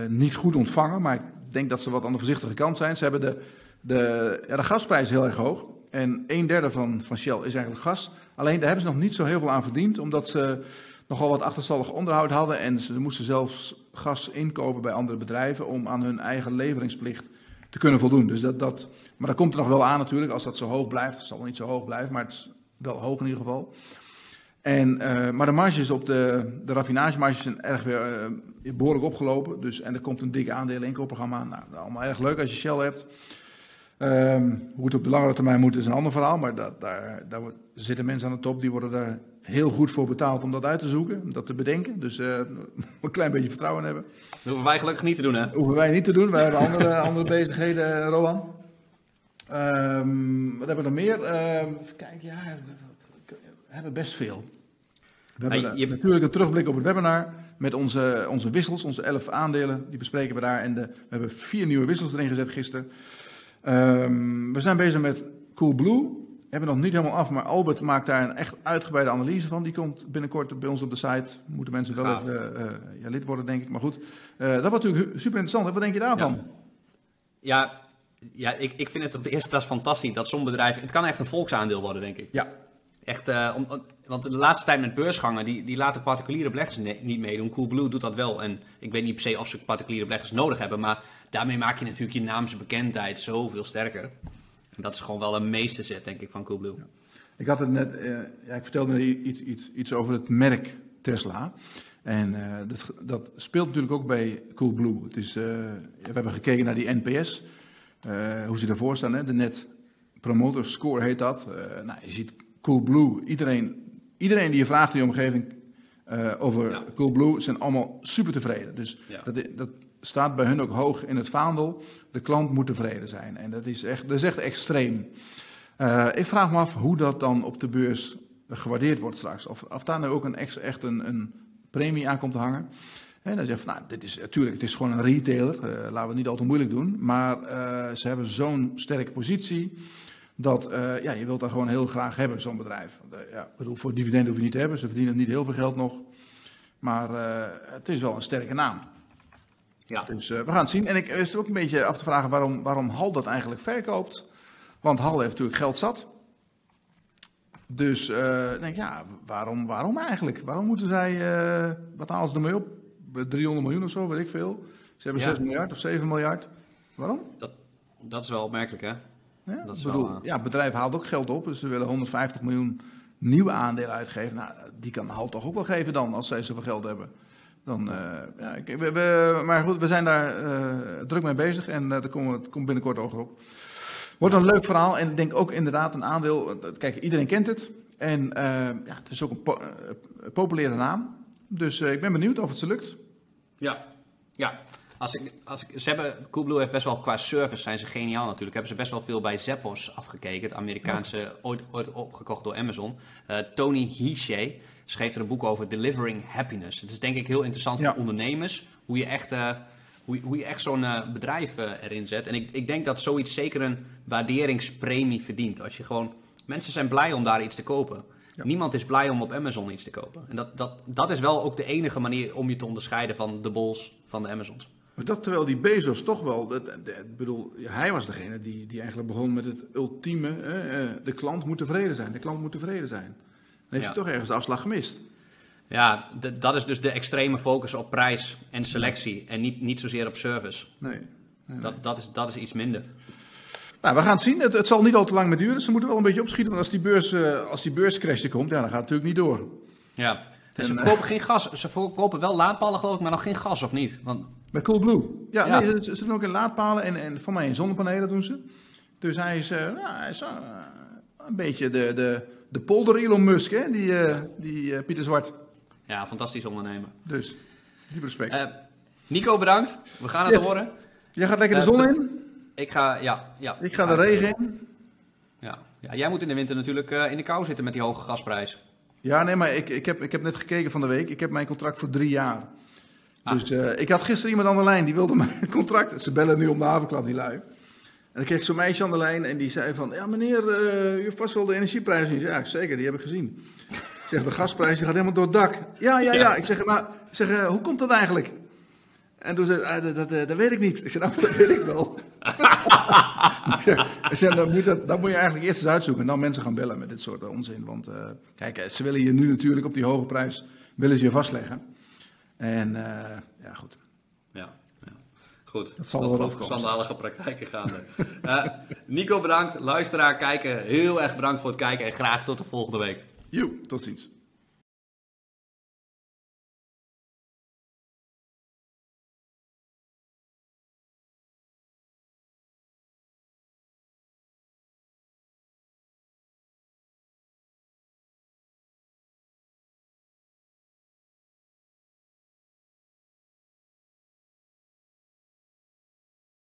Speaker 2: niet goed ontvangen. Maar ik denk dat ze wat aan de voorzichtige kant zijn. Ze hebben de, de, ja, de gasprijs heel erg hoog. En een derde van, van Shell is eigenlijk gas. Alleen daar hebben ze nog niet zo heel veel aan verdiend. Omdat ze nogal wat achterstallig onderhoud hadden. En ze moesten zelfs gas inkopen bij andere bedrijven om aan hun eigen leveringsplicht te kunnen voldoen. Dus dat, dat, maar dat komt er nog wel aan natuurlijk, als dat zo hoog blijft. Het zal niet zo hoog blijven, maar het is wel hoog in ieder geval. En, uh, maar de marges op de, de raffinagemarges zijn erg weer uh, behoorlijk opgelopen. Dus, en er komt een dikke aandelen inkoopprogramma. Nou, allemaal erg leuk als je Shell hebt. Um, hoe het op de langere termijn moet is een ander verhaal. Maar dat, daar, daar zitten mensen aan de top die worden daar heel goed voor betaald om dat uit te zoeken, om dat te bedenken. Dus uh, een klein beetje vertrouwen hebben.
Speaker 1: Dat hoeven wij gelukkig niet te doen, hè?
Speaker 2: Dat hoeven wij niet te doen. Wij hebben andere, andere bezigheden, Rowan. Um, wat hebben we nog meer? Uh, even kijken, ja, we hebben best veel. We hebben je... natuurlijk een terugblik op het webinar met onze, onze wissels, onze elf aandelen. Die bespreken we daar. En de, we hebben vier nieuwe wissels erin gezet gisteren. Um, we zijn bezig met Coolblue hebben we nog niet helemaal af, maar Albert maakt daar een echt uitgebreide analyse van. Die komt binnenkort bij ons op de site. Moeten mensen wel even uh, ja, lid worden, denk ik. Maar goed, uh, dat wordt natuurlijk super interessant. Wat denk je daarvan?
Speaker 1: Ja, ja, ja ik, ik vind het op de eerste plaats fantastisch dat zo'n bedrijf... Het kan echt een volksaandeel worden, denk ik.
Speaker 2: Ja.
Speaker 1: Echt, om, want de laatste tijd met beursgangen, die, die laten particuliere beleggers ne niet meedoen. Coolblue doet dat wel. En ik weet niet per se of ze particuliere beleggers nodig hebben, maar daarmee maak je natuurlijk je naamsbekendheid zoveel sterker dat is gewoon wel een meesterzet, denk ik, van Coolblue.
Speaker 2: Ik had het net, uh, ja, ik vertelde iets, iets, iets over het merk Tesla. En uh, dat, dat, speelt natuurlijk ook bij Coolblue. Het is, we hebben gekeken naar die NPS, hoe ze ervoor staan. Hè? De Net Promoter Score heet dat. nou, je ziet Coolblue, iedereen, iedereen die je vraagt in je omgeving over ja. Coolblue, zijn allemaal super tevreden. Dus ja. dat, dat staat bij hun ook hoog in het vaandel. De klant moet tevreden zijn. En dat is echt, dat is echt extreem. Uh, ik vraag me af hoe dat dan op de beurs gewaardeerd wordt straks. Of, of daar nou ook een, echt een, een premie aan komt te hangen. En dan zeg je, nou, dit is natuurlijk, het is gewoon een retailer. Uh, laten we het niet al te moeilijk doen. Maar uh, ze hebben zo'n sterke positie. Dat uh, ja, je wilt daar gewoon heel graag hebben, zo'n bedrijf. ja, ik bedoel, voor dividenden hoef je niet te hebben. Ze verdienen niet heel veel geld nog. Maar het is wel een sterke naam. Ja. Dus we gaan het zien. En ik wist ook een beetje af te vragen waarom, waarom Hal dat eigenlijk verkoopt. Want Hal heeft natuurlijk geld zat. Dus denk ja, waarom, waarom eigenlijk? Waarom moeten zij, wat halen ze ermee op? 300 miljoen of zo, weet ik veel. Ze hebben ja. 6 miljard of 7 miljard. Waarom?
Speaker 1: Dat, dat is wel opmerkelijk, hè?
Speaker 2: Ja, dat is bedoel, wel, ja, het bedrijf haalt ook geld op, dus ze willen 150 miljoen nieuwe aandelen uitgeven. Nou, die kan Hal toch ook wel geven dan, als zij zoveel geld hebben. Dan, uh, ja, we, we, maar goed, we zijn daar uh, druk mee bezig en uh, daar komt, komt binnenkort over op. Wordt een leuk verhaal en ik denk ook inderdaad een aandeel. Kijk, iedereen kent het. En ja, het is ook een po populaire naam. Dus ik ben benieuwd of het ze lukt.
Speaker 1: Ja, ja. Als ik, als ik, ze hebben, Coolblue heeft best wel qua service zijn ze geniaal natuurlijk. Hebben ze best wel veel bij Zappos afgekeken. Het Amerikaanse, ooit, ooit opgekocht door Amazon. Tony Hsieh schreef er een boek over Delivering Happiness. Het is denk ik heel interessant voor ondernemers, hoe je echt, uh, hoe, hoe je echt zo'n uh, bedrijf erin zet. En ik, ik denk dat zoiets zeker een waarderingspremie verdient. Als je gewoon, mensen zijn blij om daar iets te kopen. Ja. Niemand is blij om op Amazon iets te kopen. En dat, dat, dat is wel ook de enige manier om je te onderscheiden van de bols van de Amazons.
Speaker 2: Maar dat terwijl die Bezos toch wel, ik bedoel, hij was degene die, die eigenlijk begon met het ultieme, de klant moet tevreden zijn, de klant moet tevreden zijn. Dan heeft ja. je toch ergens de afslag gemist.
Speaker 1: Ja, dat is dus de extreme focus op prijs en selectie en niet, niet zozeer op service.
Speaker 2: Nee.
Speaker 1: nee. Dat, dat, is, dat is iets minder.
Speaker 2: Nou, we gaan het zien. Het, het, zal niet al te lang meer duren. Ze moeten wel een beetje opschieten. Want als die, beurs, uh, als die beurscrash er komt, ja, dan gaat het natuurlijk niet door.
Speaker 1: Ja. En, ze verkopen geen gas. Ze verkopen wel laadpalen, geloof ik, maar nog geen gas, of niet? Want...
Speaker 2: Bij Coolblue. Ja, ja. Nee, ze, ze, doen ook in laadpalen en, en van mij in zonnepanelen doen ze. Dus hij is, uh, nou, hij is uh, een beetje de, de, de polder Elon Musk, hè? die, uh, die Pieter Zwart.
Speaker 1: Ja, fantastisch ondernemer.
Speaker 2: Dus, die respect.
Speaker 1: Nico, bedankt. We gaan het yes. horen.
Speaker 2: Jij gaat lekker de zon in?
Speaker 1: Ik ga, ja. ja
Speaker 2: ik ga de regen in.
Speaker 1: Ja. ja, jij moet in de winter natuurlijk in de kou zitten met die hoge gasprijs.
Speaker 2: Ja, nee, maar ik, ik, heb, ik heb net gekeken van de week. Ik heb mijn contract voor drie jaar. Ah. Dus uh, ik had gisteren iemand aan de lijn, die wilde mijn contract. Ze bellen nu om de havenklap, die lui. En dan kreeg ik zo'n meisje aan de lijn en die zei van... Ja meneer, uh, u heeft vast wel de energieprijzen. Ja, zeker, die heb ik gezien. Ik zeg, de gasprijs die gaat helemaal door het dak. Ja, ja, ja. Ik zeg, maar ik zeg, uh, hoe komt dat eigenlijk? En toen zei hij, dat, dat, dat, weet ik niet. Ik zei, nou, dat weet ik wel. ik zei, dan moet, dat, dan moet je eigenlijk eerst eens uitzoeken. En dan mensen gaan bellen met dit soort onzin. Want uh, kijk, ze willen je nu natuurlijk op die hoge prijs willen ze je vastleggen. En uh, ja, goed.
Speaker 1: Ja, ja. Goed, dat zal wel over schandalige praktijken gaan. uh, Nico, bedankt. Luisteraar, kijken, heel erg bedankt voor het kijken. En graag tot de volgende week.
Speaker 2: Joe, tot ziens.